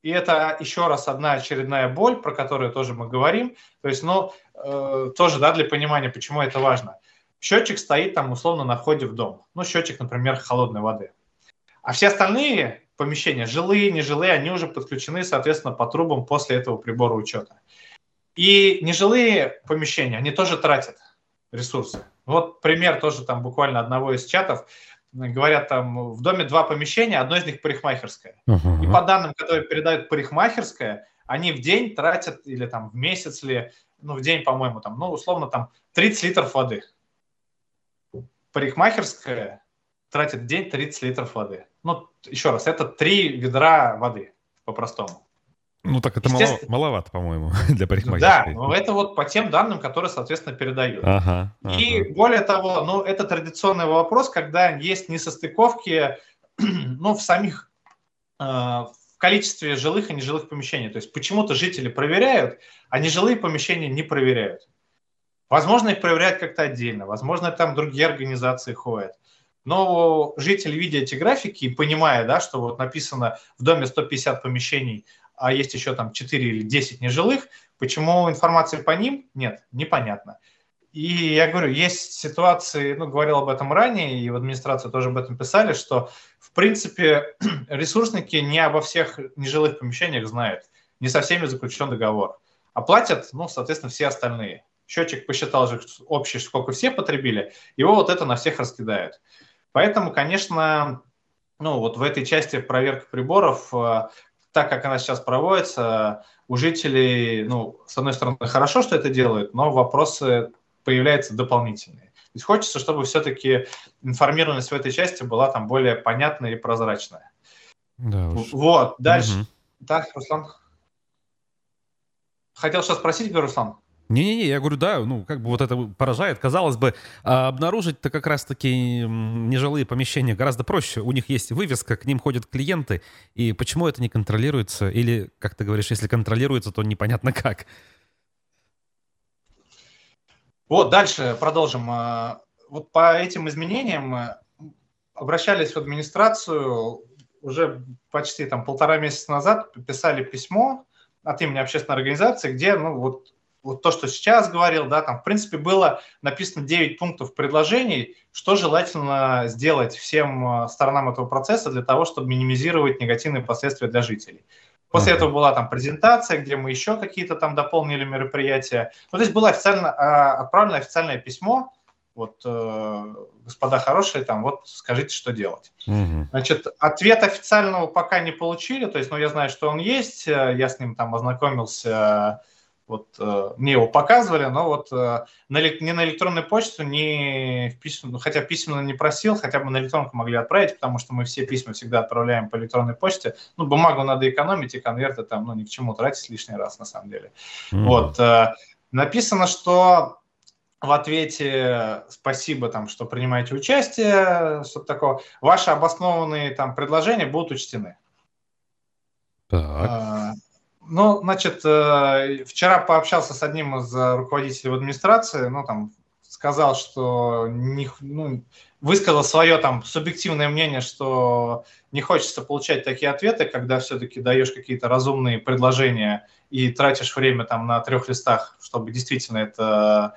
И это еще раз одна очередная боль, про которую тоже мы говорим. То есть, ну, э, тоже, да, для понимания, почему это важно. Счетчик стоит там условно на входе в дом. Ну, счетчик, например, холодной воды. А все остальные помещения, жилые, нежилые, они уже подключены, соответственно, по трубам после этого прибора учета. И нежилые помещения, они тоже тратят ресурсы. Вот пример тоже там буквально одного из чатов говорят, там в доме два помещения, одно из них парикмахерская. Uh-huh. И по данным, которые передают парикмахерская, они в день тратят, или там в месяц, или, ну, в день, по-моему, там, ну, условно, там 30 литров воды. Парикмахерская тратит в день 30 литров воды. Ну, еще раз, это три ведра воды, по-простому. Ну так это мало, маловато, по-моему, для парикмахерской. Да, но это вот по тем данным, которые, соответственно, передают. Ага, ага. И более того, ну это традиционный вопрос, когда есть несостыковки ну, в самих э, в количестве жилых и нежилых помещений. То есть почему-то жители проверяют, а нежилые помещения не проверяют. Возможно, их проверяют как-то отдельно, возможно, там другие организации ходят. Но житель, видя эти графики и понимая, да, что вот написано в доме 150 помещений, а есть еще там 4 или 10 нежилых, почему информации по ним нет, непонятно. И я говорю, есть ситуации, ну, говорил об этом ранее, и в администрации тоже об этом писали, что, в принципе, ресурсники не обо всех нежилых помещениях знают, не со всеми заключен договор. А платят, ну, соответственно, все остальные. Счетчик посчитал же общий, сколько все потребили, его вот это на всех раскидают. Поэтому, конечно, ну, вот в этой части проверка приборов э, так как она сейчас проводится, у жителей, ну, с одной стороны, хорошо, что это делают, но вопросы появляются дополнительные. То есть хочется, чтобы все-таки информированность в этой части была там более понятная и прозрачная. Да уж. Вот, дальше. Угу. Так, Руслан. Хотел что спросить, Руслан? Не-не-не, я говорю, да, ну, как бы вот это поражает. Казалось бы, а обнаружить-то как раз-таки нежилые помещения гораздо проще. У них есть вывеска, к ним ходят клиенты. И почему это не контролируется? Или, как ты говоришь, если контролируется, то непонятно как. Вот, дальше продолжим. А, вот по этим изменениям э, обращались в администрацию уже почти там полтора месяца назад, писали письмо от имени общественной организации, где, ну, вот вот то, что сейчас говорил, да, там, в принципе, было написано 9 пунктов предложений, что желательно сделать всем э, сторонам этого процесса для того, чтобы минимизировать негативные последствия для жителей. После этого была там презентация, где мы еще какие-то там дополнили мероприятия. Ну, то есть было официально, а, отправлено официальное письмо вот, э, господа хорошие, там, вот скажите, что делать. Угу. Значит, ответ официального пока не получили, то есть, ну, я знаю, что он есть, э, я с ним там ознакомился, вот э, мне его показывали, но вот э, на, не на электронную почту, не в письма, ну, хотя письменно не просил, хотя бы на электронку могли отправить, потому что мы все письма всегда отправляем по электронной почте. Ну, бумагу надо экономить, и конверты там, ну, ни к чему тратить лишний раз, на самом деле. Mm. Вот. Э, написано, что в ответе спасибо, там, что принимаете участие, что-то такое. Ваши обоснованные там предложения будут учтены. Так. Ну, значит, э, вчера пообщался с одним из э, руководителей администрации, ну, там, сказал, что не, ну, высказал свое там субъективное мнение, что не хочется получать такие ответы, когда все-таки даешь какие-то разумные предложения и тратишь время там на трех листах, чтобы действительно это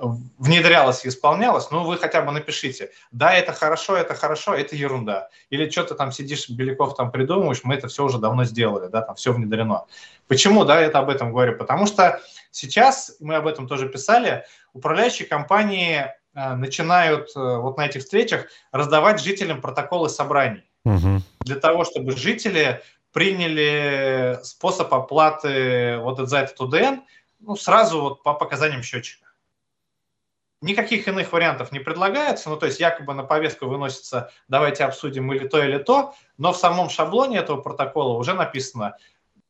внедрялось и исполнялось, ну, вы хотя бы напишите, да, это хорошо, это хорошо, это ерунда. Или что-то там сидишь, Беляков там придумываешь, мы это все уже давно сделали, да, там все внедрено. Почему, да, это об этом говорю? Потому что сейчас, мы об этом тоже писали, управляющие компании э, начинают э, вот на этих встречах раздавать жителям протоколы собраний. Угу. Для того, чтобы жители приняли способ оплаты вот за этот УДН ну, сразу вот по показаниям счетчика. Никаких иных вариантов не предлагается, ну то есть якобы на повестку выносится давайте обсудим или то, или то, но в самом шаблоне этого протокола уже написано,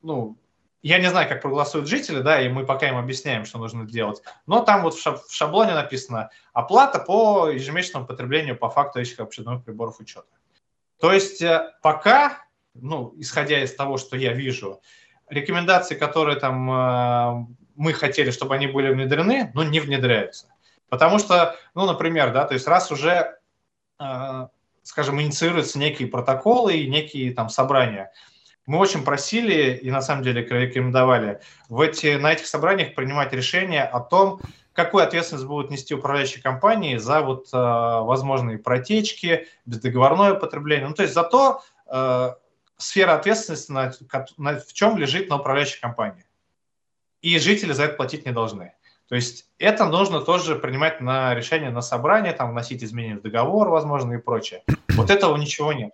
ну, я не знаю, как проголосуют жители, да, и мы пока им объясняем, что нужно делать, но там вот в шаблоне написано оплата по ежемесячному потреблению по факту этих общественных приборов учета. То есть э, пока, ну, исходя из того, что я вижу, рекомендации, которые там э, мы хотели, чтобы они были внедрены, ну, не внедряются. Потому что, ну, например, да, то есть раз уже, э, скажем, инициируются некие протоколы и некие там собрания, мы очень просили и на самом деле рекомендовали в эти, на этих собраниях принимать решение о том, какую ответственность будут нести управляющие компании за вот э, возможные протечки, бездоговорное потребление. Ну, то есть за то, э, сфера ответственности на, на, в чем лежит на управляющей компании. И жители за это платить не должны. То есть это нужно тоже принимать на решение на собрание, там вносить изменения в договор, возможно, и прочее. Вот этого ничего нет.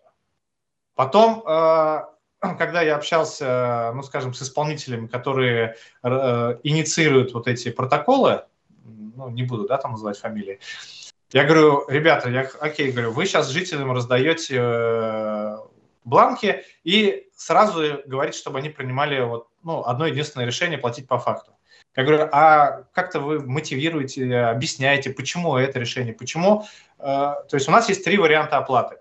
Потом, э, когда я общался, ну, скажем, с исполнителями, которые э, инициируют вот эти протоколы, ну, не буду, да, там называть фамилии, я говорю, ребята, я, окей, говорю, вы сейчас жителям раздаете э, бланки и сразу говорите, чтобы они принимали вот, ну, одно единственное решение платить по факту. Я говорю, а как-то вы мотивируете, объясняете, почему это решение, почему? Э, то есть у нас есть три варианта оплаты.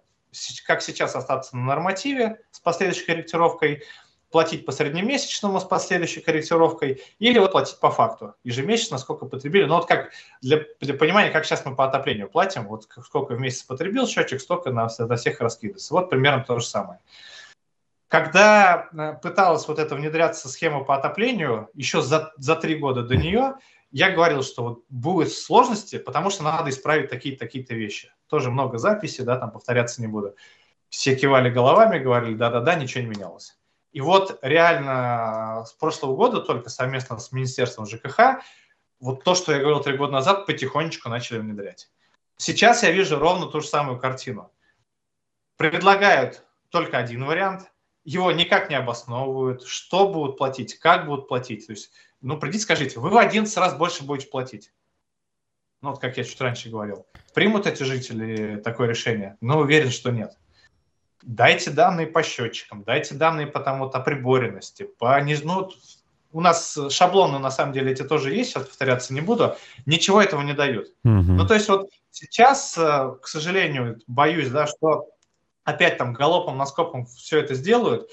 Как сейчас остаться на нормативе с последующей корректировкой, платить по среднемесячному с последующей корректировкой или вот платить по факту ежемесячно, сколько потребили. Ну вот как для, для понимания, как сейчас мы по отоплению платим, вот сколько в месяц потребил счетчик, столько на, на всех раскидывается. Вот примерно то же самое. Когда э, пыталась вот это внедряться схема по отоплению, еще за, за три года до нее, я говорил, что вот будут сложности, потому что надо исправить такие-то такие вещи. Тоже много записей, да, там повторяться не буду. Все кивали головами, говорили, да-да-да, ничего не менялось. И вот реально с прошлого года только совместно с Министерством ЖКХ вот то, что я говорил три года назад, потихонечку начали внедрять. Сейчас я вижу ровно ту же самую картину. Предлагают только один вариант, его никак не обосновывают, что будут платить, как будут платить. То есть, ну, придите, скажите, вы в 11 раз больше будете платить. Ну, вот как я чуть раньше говорил. Примут эти жители такое решение? Но уверен, что нет. Дайте данные по счетчикам, дайте данные по там вот оприборенности, по ну, у нас шаблоны на самом деле эти тоже есть, сейчас повторяться не буду, ничего этого не дают. Угу. Ну, то есть вот сейчас, э, к сожалению, боюсь, да, что опять там галопом, наскопом все это сделают,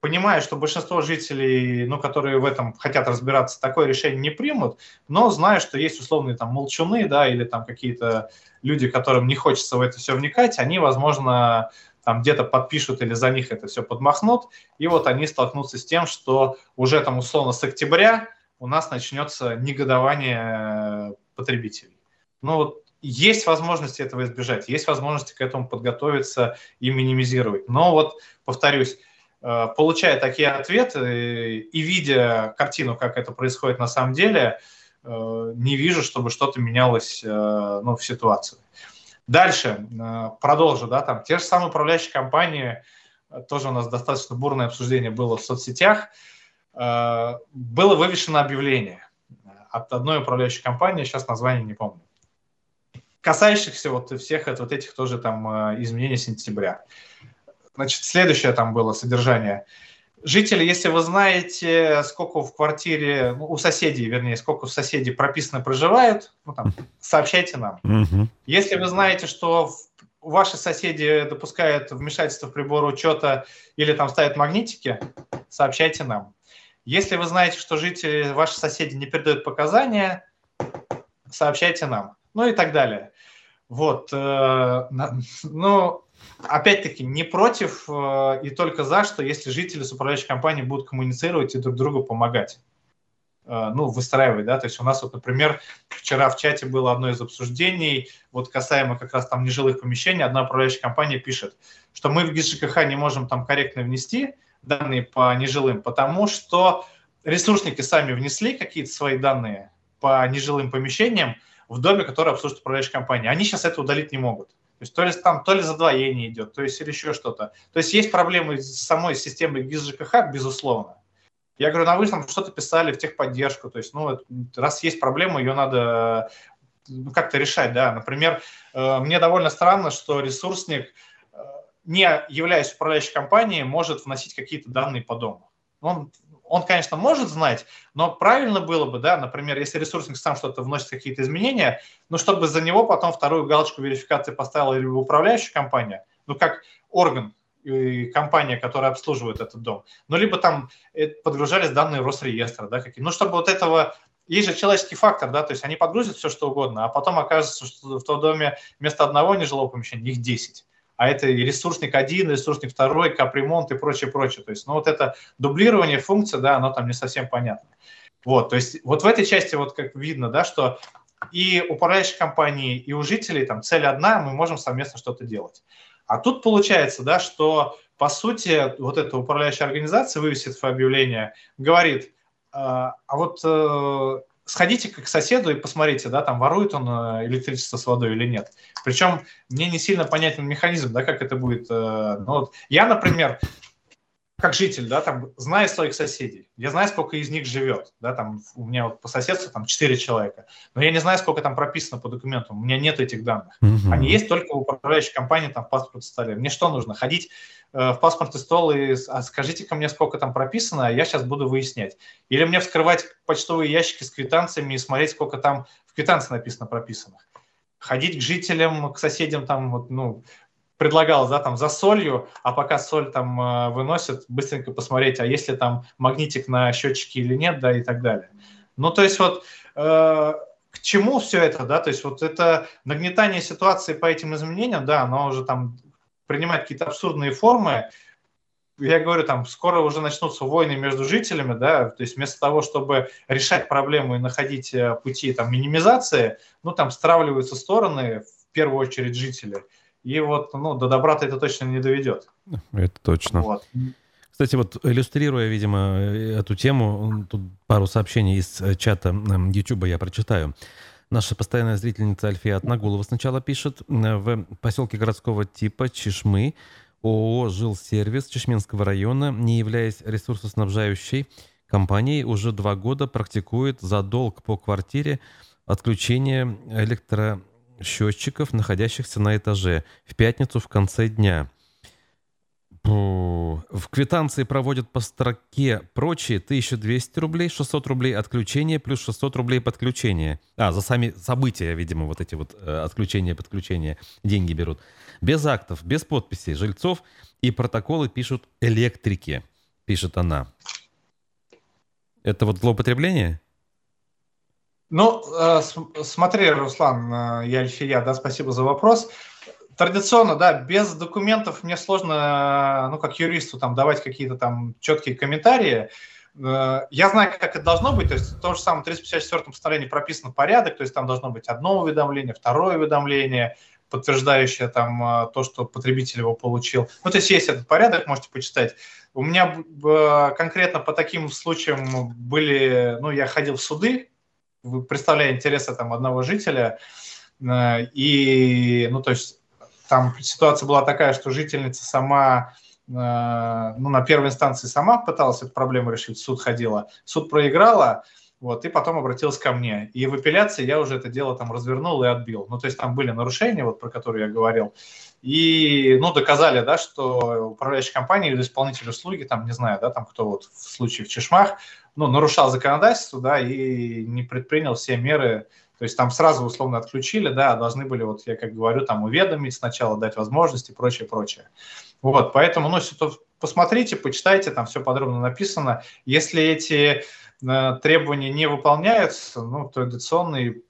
понимая, что большинство жителей, ну, которые в этом хотят разбираться, такое решение не примут, но зная, что есть условные там молчуны, да, или там какие-то люди, которым не хочется в это все вникать, они, возможно, там где-то подпишут или за них это все подмахнут, и вот они столкнутся с тем, что уже там условно с октября у нас начнется негодование потребителей. Ну вот есть возможности этого избежать, есть возможности к этому подготовиться и минимизировать. Но вот, повторюсь, э, получая такие ответы и видя картину, как это происходит на самом деле, э, не вижу, чтобы что-то менялось э, ну, в ситуации. Дальше, продолжу, да, там те же самые управляющие компании, тоже у нас достаточно бурное обсуждение было в соцсетях, было вывешено объявление от одной управляющей компании, сейчас название не помню, касающихся вот всех вот этих тоже там изменений сентября. Значит, следующее там было содержание – Жители, если вы знаете, сколько в квартире, ну, у соседей, вернее, сколько у соседей прописано проживают, ну, там, сообщайте нам. Угу. Если вы знаете, что ваши соседи допускают вмешательство в прибор учета или там ставят магнитики, сообщайте нам. Если вы знаете, что жители, ваши соседи не передают показания, сообщайте нам. Ну и так далее. Вот. Э, ну, опять-таки, не против э, и только за, что если жители с управляющей компанией будут коммуницировать и друг другу помогать э, ну, выстраивать, да, то есть у нас вот, например, вчера в чате было одно из обсуждений, вот касаемо как раз там нежилых помещений, одна управляющая компания пишет, что мы в ГИС не можем там корректно внести данные по нежилым, потому что ресурсники сами внесли какие-то свои данные по нежилым помещениям в доме, который обслуживает управляющая компания. Они сейчас это удалить не могут. То есть то ли там, то ли задвоение идет, то есть или еще что-то. То есть есть проблемы с самой системой ГИС ЖКХ, безусловно. Я говорю, на вы там что-то писали в техподдержку, то есть, ну, раз есть проблема, ее надо ну, как-то решать, да. Например, э, мне довольно странно, что ресурсник, э, не являясь управляющей компанией, может вносить какие-то данные по дому. Он он, конечно, может знать, но правильно было бы, да, например, если ресурсник сам что-то вносит какие-то изменения, ну, чтобы за него потом вторую галочку верификации поставила либо управляющая компания, ну, как орган, и компания, которая обслуживает этот дом, ну, либо там э, подгружались данные Росреестра, да, какие, ну, чтобы вот этого есть же человеческий фактор, да, то есть они подгрузят все, что угодно, а потом окажется, что в том доме вместо одного нежилого помещения их 10 а это ресурсник один, ресурсник второй, капремонт и прочее, прочее. То есть, ну, вот это дублирование функций, да, оно там не совсем понятно. Вот, то есть, вот в этой части вот как видно, да, что и управляющей компании, и у жителей там цель одна, мы можем совместно что-то делать. А тут получается, да, что по сути вот эта управляющая организация вывесит в объявление, говорит, а, а вот э, сходите к соседу и посмотрите, да, там ворует он э, электричество с водой или нет. Причем мне не сильно понятен механизм, да, как это будет. Э, ну, вот я, например, как житель, да, там, знаю своих соседей, я знаю, сколько из них живет, да, там, у меня вот по соседству там 4 человека, но я не знаю, сколько там прописано по документам, у меня нет этих данных. Угу. Они есть только в управляющей компании, там, в паспорт столе. Мне что нужно? Ходить э, в паспортный стол и а скажите ко мне, сколько там прописано, а я сейчас буду выяснять. Или мне вскрывать почтовые ящики с квитанциями и смотреть, сколько там в квитанции написано прописанных ходить к жителям, к соседям, там, вот, ну, предлагал, да, там за солью, а пока соль там э, выносят, быстренько посмотреть, а есть ли там магнитик на счетчике или нет, да, и так далее. Ну, то есть вот э, к чему все это, да, то есть вот это нагнетание ситуации по этим изменениям, да, оно уже там принимает какие-то абсурдные формы, я говорю, там скоро уже начнутся войны между жителями, да, то есть вместо того, чтобы решать проблему и находить э, пути там минимизации, ну там стравливаются стороны, в первую очередь жители, и вот, ну, до добра-то это точно не доведет. Это точно. Вот. Кстати, вот иллюстрируя, видимо, эту тему, тут пару сообщений из э, чата YouTube я прочитаю. Наша постоянная зрительница Альфия Отнагулова сначала пишет. В поселке городского типа Чешмы ООО «Жилсервис» Чешменского района, не являясь ресурсоснабжающей компанией, уже два года практикует за долг по квартире отключение электро счетчиков, находящихся на этаже, в пятницу в конце дня. В квитанции проводят по строке прочие 1200 рублей, 600 рублей отключение плюс 600 рублей подключение. А, за сами события, видимо, вот эти вот э, отключения, подключения деньги берут. Без актов, без подписей жильцов и протоколы пишут электрики, пишет она. Это вот злоупотребление? Ну, э, смотри, Руслан, э, я Альфия, да, спасибо за вопрос. Традиционно, да, без документов мне сложно, э, ну, как юристу, там, давать какие-то там четкие комментарии. Я знаю, как это должно быть, то есть в том же самом 354-м постановлении прописан порядок, то есть там должно быть одно уведомление, второе уведомление, подтверждающее там то, что потребитель его получил. Ну, то есть есть этот порядок, можете почитать. У меня конкретно по таким случаям были, ну, я ходил в суды, представляя интересы там одного жителя, э, и, ну, то есть там ситуация была такая, что жительница сама, э, ну, на первой инстанции сама пыталась эту проблему решить, суд ходила, суд проиграла, вот, и потом обратилась ко мне. И в апелляции я уже это дело там развернул и отбил. Ну, то есть там были нарушения, вот про которые я говорил. И, ну, доказали, да, что управляющая компания или исполнитель услуги, там, не знаю, да, там кто вот в случае в Чешмах, ну, нарушал законодательство, да, и не предпринял все меры, то есть там сразу условно отключили, да, должны были, вот я как говорю, там уведомить сначала, дать возможности и прочее, прочее. Вот, поэтому, ну, посмотрите, почитайте, там все подробно написано. Если эти э, требования не выполняются, ну, традиционный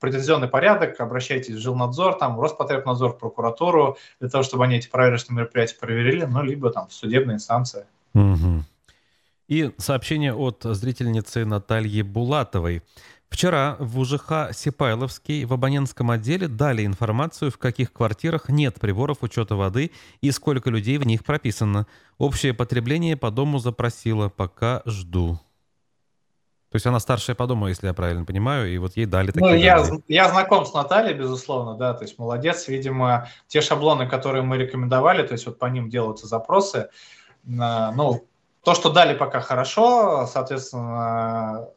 претензионный порядок, обращайтесь в жилнадзор, там, в Роспотребнадзор, в прокуратуру, для того, чтобы они эти проверочные мероприятия проверили, ну, либо там в судебная инстанция. Угу. И сообщение от зрительницы Натальи Булатовой. Вчера в УЖХ Сипайловский в абонентском отделе дали информацию, в каких квартирах нет приборов учета воды и сколько людей в них прописано. Общее потребление по дому запросила, пока жду. То есть она старшая по дому, если я правильно понимаю, и вот ей дали такие... Ну, я, я знаком с Натальей, безусловно, да, то есть молодец. Видимо, те шаблоны, которые мы рекомендовали, то есть вот по ним делаются запросы, ну, то, что дали пока хорошо, соответственно,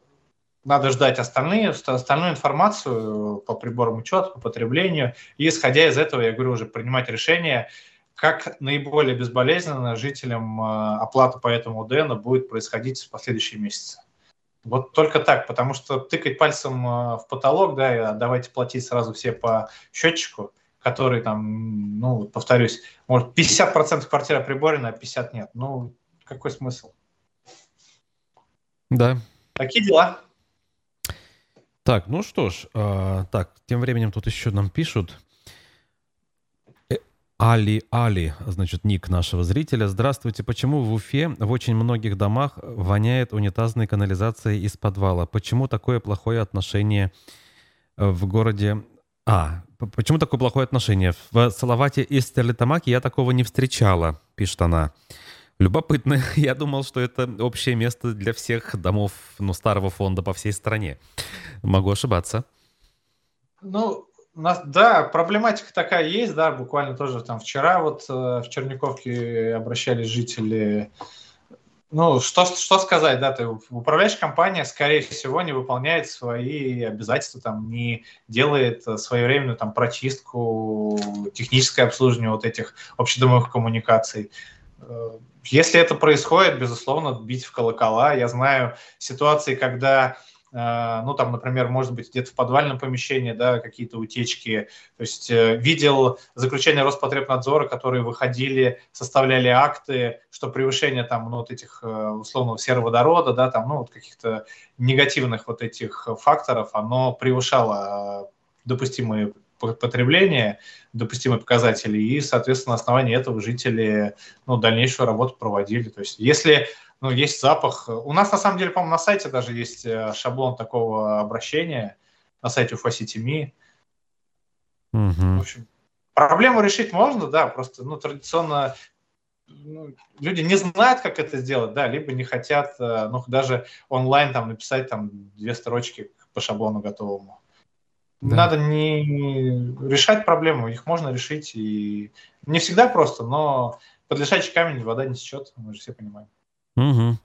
надо ждать остальные, остальную информацию по приборам учета, по потреблению, и исходя из этого, я говорю, уже принимать решение, как наиболее безболезненно жителям э, оплата по этому УДН будет происходить в последующие месяцы. Вот только так, потому что тыкать пальцем э, в потолок, да, давайте платить сразу все по счетчику, который там, ну, повторюсь, может, 50% квартир оприборена, а 50% нет. Ну, какой смысл? Да. Такие дела. Так, ну что ж, э, так, тем временем тут еще нам пишут. Э, Али Али, значит, ник нашего зрителя. Здравствуйте. Почему в Уфе в очень многих домах воняет унитазной канализацией из подвала? Почему такое плохое отношение в городе... А, почему такое плохое отношение? В Салавате и Стерлитамаке я такого не встречала, пишет она. Любопытно. Я думал, что это общее место для всех домов ну, старого фонда по всей стране. Могу ошибаться. Ну, нас, да, проблематика такая есть, да, буквально тоже там вчера вот э, в Черниковке обращались жители. Ну, что, что сказать, да, ты, управляющая компания, скорее всего, не выполняет свои обязательства, там, не делает своевременную там прочистку, техническое обслуживание вот этих общедомовых коммуникаций. Э, если это происходит, безусловно, бить в колокола. Я знаю ситуации, когда э, ну, там, например, может быть, где-то в подвальном помещении, да, какие-то утечки. То есть э, видел заключение Роспотребнадзора, которые выходили, составляли акты, что превышение там, ну, вот этих условного сероводорода, да, там, ну, вот каких-то негативных вот этих факторов, оно превышало допустимые потребления, допустимые показатели, и, соответственно, на основании этого жители ну, дальнейшую работу проводили. То есть если ну, есть запах... У нас, на самом деле, по-моему, на сайте даже есть э, шаблон такого обращения, на сайте UFA Угу. В общем, проблему решить можно, да, просто ну, традиционно ну, люди не знают, как это сделать, да, либо не хотят, э, ну, даже онлайн там написать там две строчки по шаблону готовому. Да. Надо не решать проблему, их можно решить. И не всегда просто, но под лежачий камень вода не сечет, мы же все понимаем. Угу.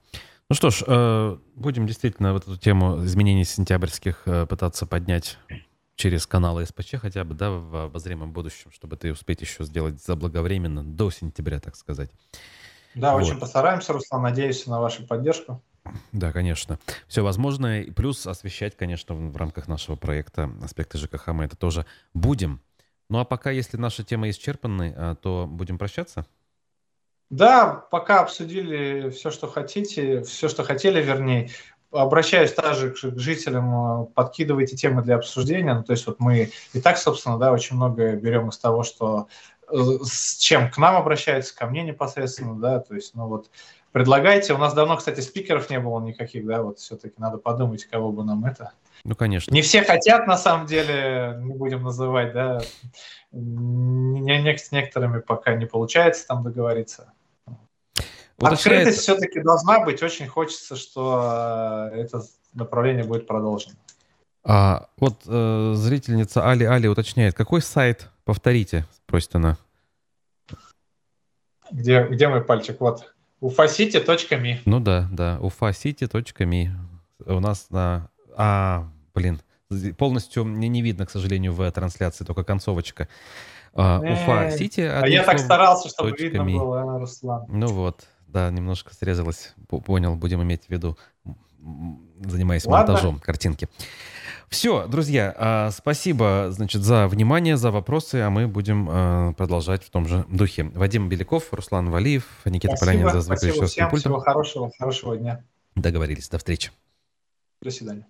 Ну что ж, э, будем действительно вот эту тему изменений сентябрьских э, пытаться поднять через каналы СПЧ хотя бы, да, в обозримом будущем, чтобы ты успеть еще сделать заблаговременно, до сентября, так сказать. Да, вот. очень постараемся, Руслан, надеюсь на вашу поддержку. Да, конечно. Все возможное. И плюс освещать, конечно, в, рамках нашего проекта аспекты ЖКХ мы это тоже будем. Ну а пока, если наша тема исчерпаны, а, то будем прощаться? Да, пока обсудили все, что хотите, все, что хотели, вернее. Обращаюсь также к жителям, а, подкидывайте темы для обсуждения. Ну, то есть вот мы и так, собственно, да, очень много берем из того, что э, с чем к нам обращаются, ко мне непосредственно, да, то есть, ну вот предлагайте. У нас давно, кстати, спикеров не было никаких, да, вот все-таки надо подумать, кого бы нам это. Ну, конечно. Не все хотят, на самом деле, не будем называть, да. Некоторыми пока не получается там договориться. Вот Открытость все-таки должна быть. Очень хочется, что э, это направление будет продолжено. А, вот э, зрительница Али Али уточняет, какой сайт, повторите, просит она. Где, где мой пальчик? Вот. ufacity.me. Ну да, да, ufacity.me. У нас на... А, блин, полностью мне не видно, к сожалению, в трансляции, только концовочка. А, Уфа Сити. А я так старался, чтобы видно было, Руслан. Ну вот, да, немножко срезалось. Понял, будем иметь в виду, занимаясь Ладно. монтажом картинки. Все, друзья, а, спасибо, значит, за внимание, за вопросы, а мы будем а, продолжать в том же духе. Вадим Беляков, Руслан Валиев, Никита спасибо, Полянин за звукорежиссерским пультом. Всего хорошего, хорошего дня. Договорились, до встречи. До свидания.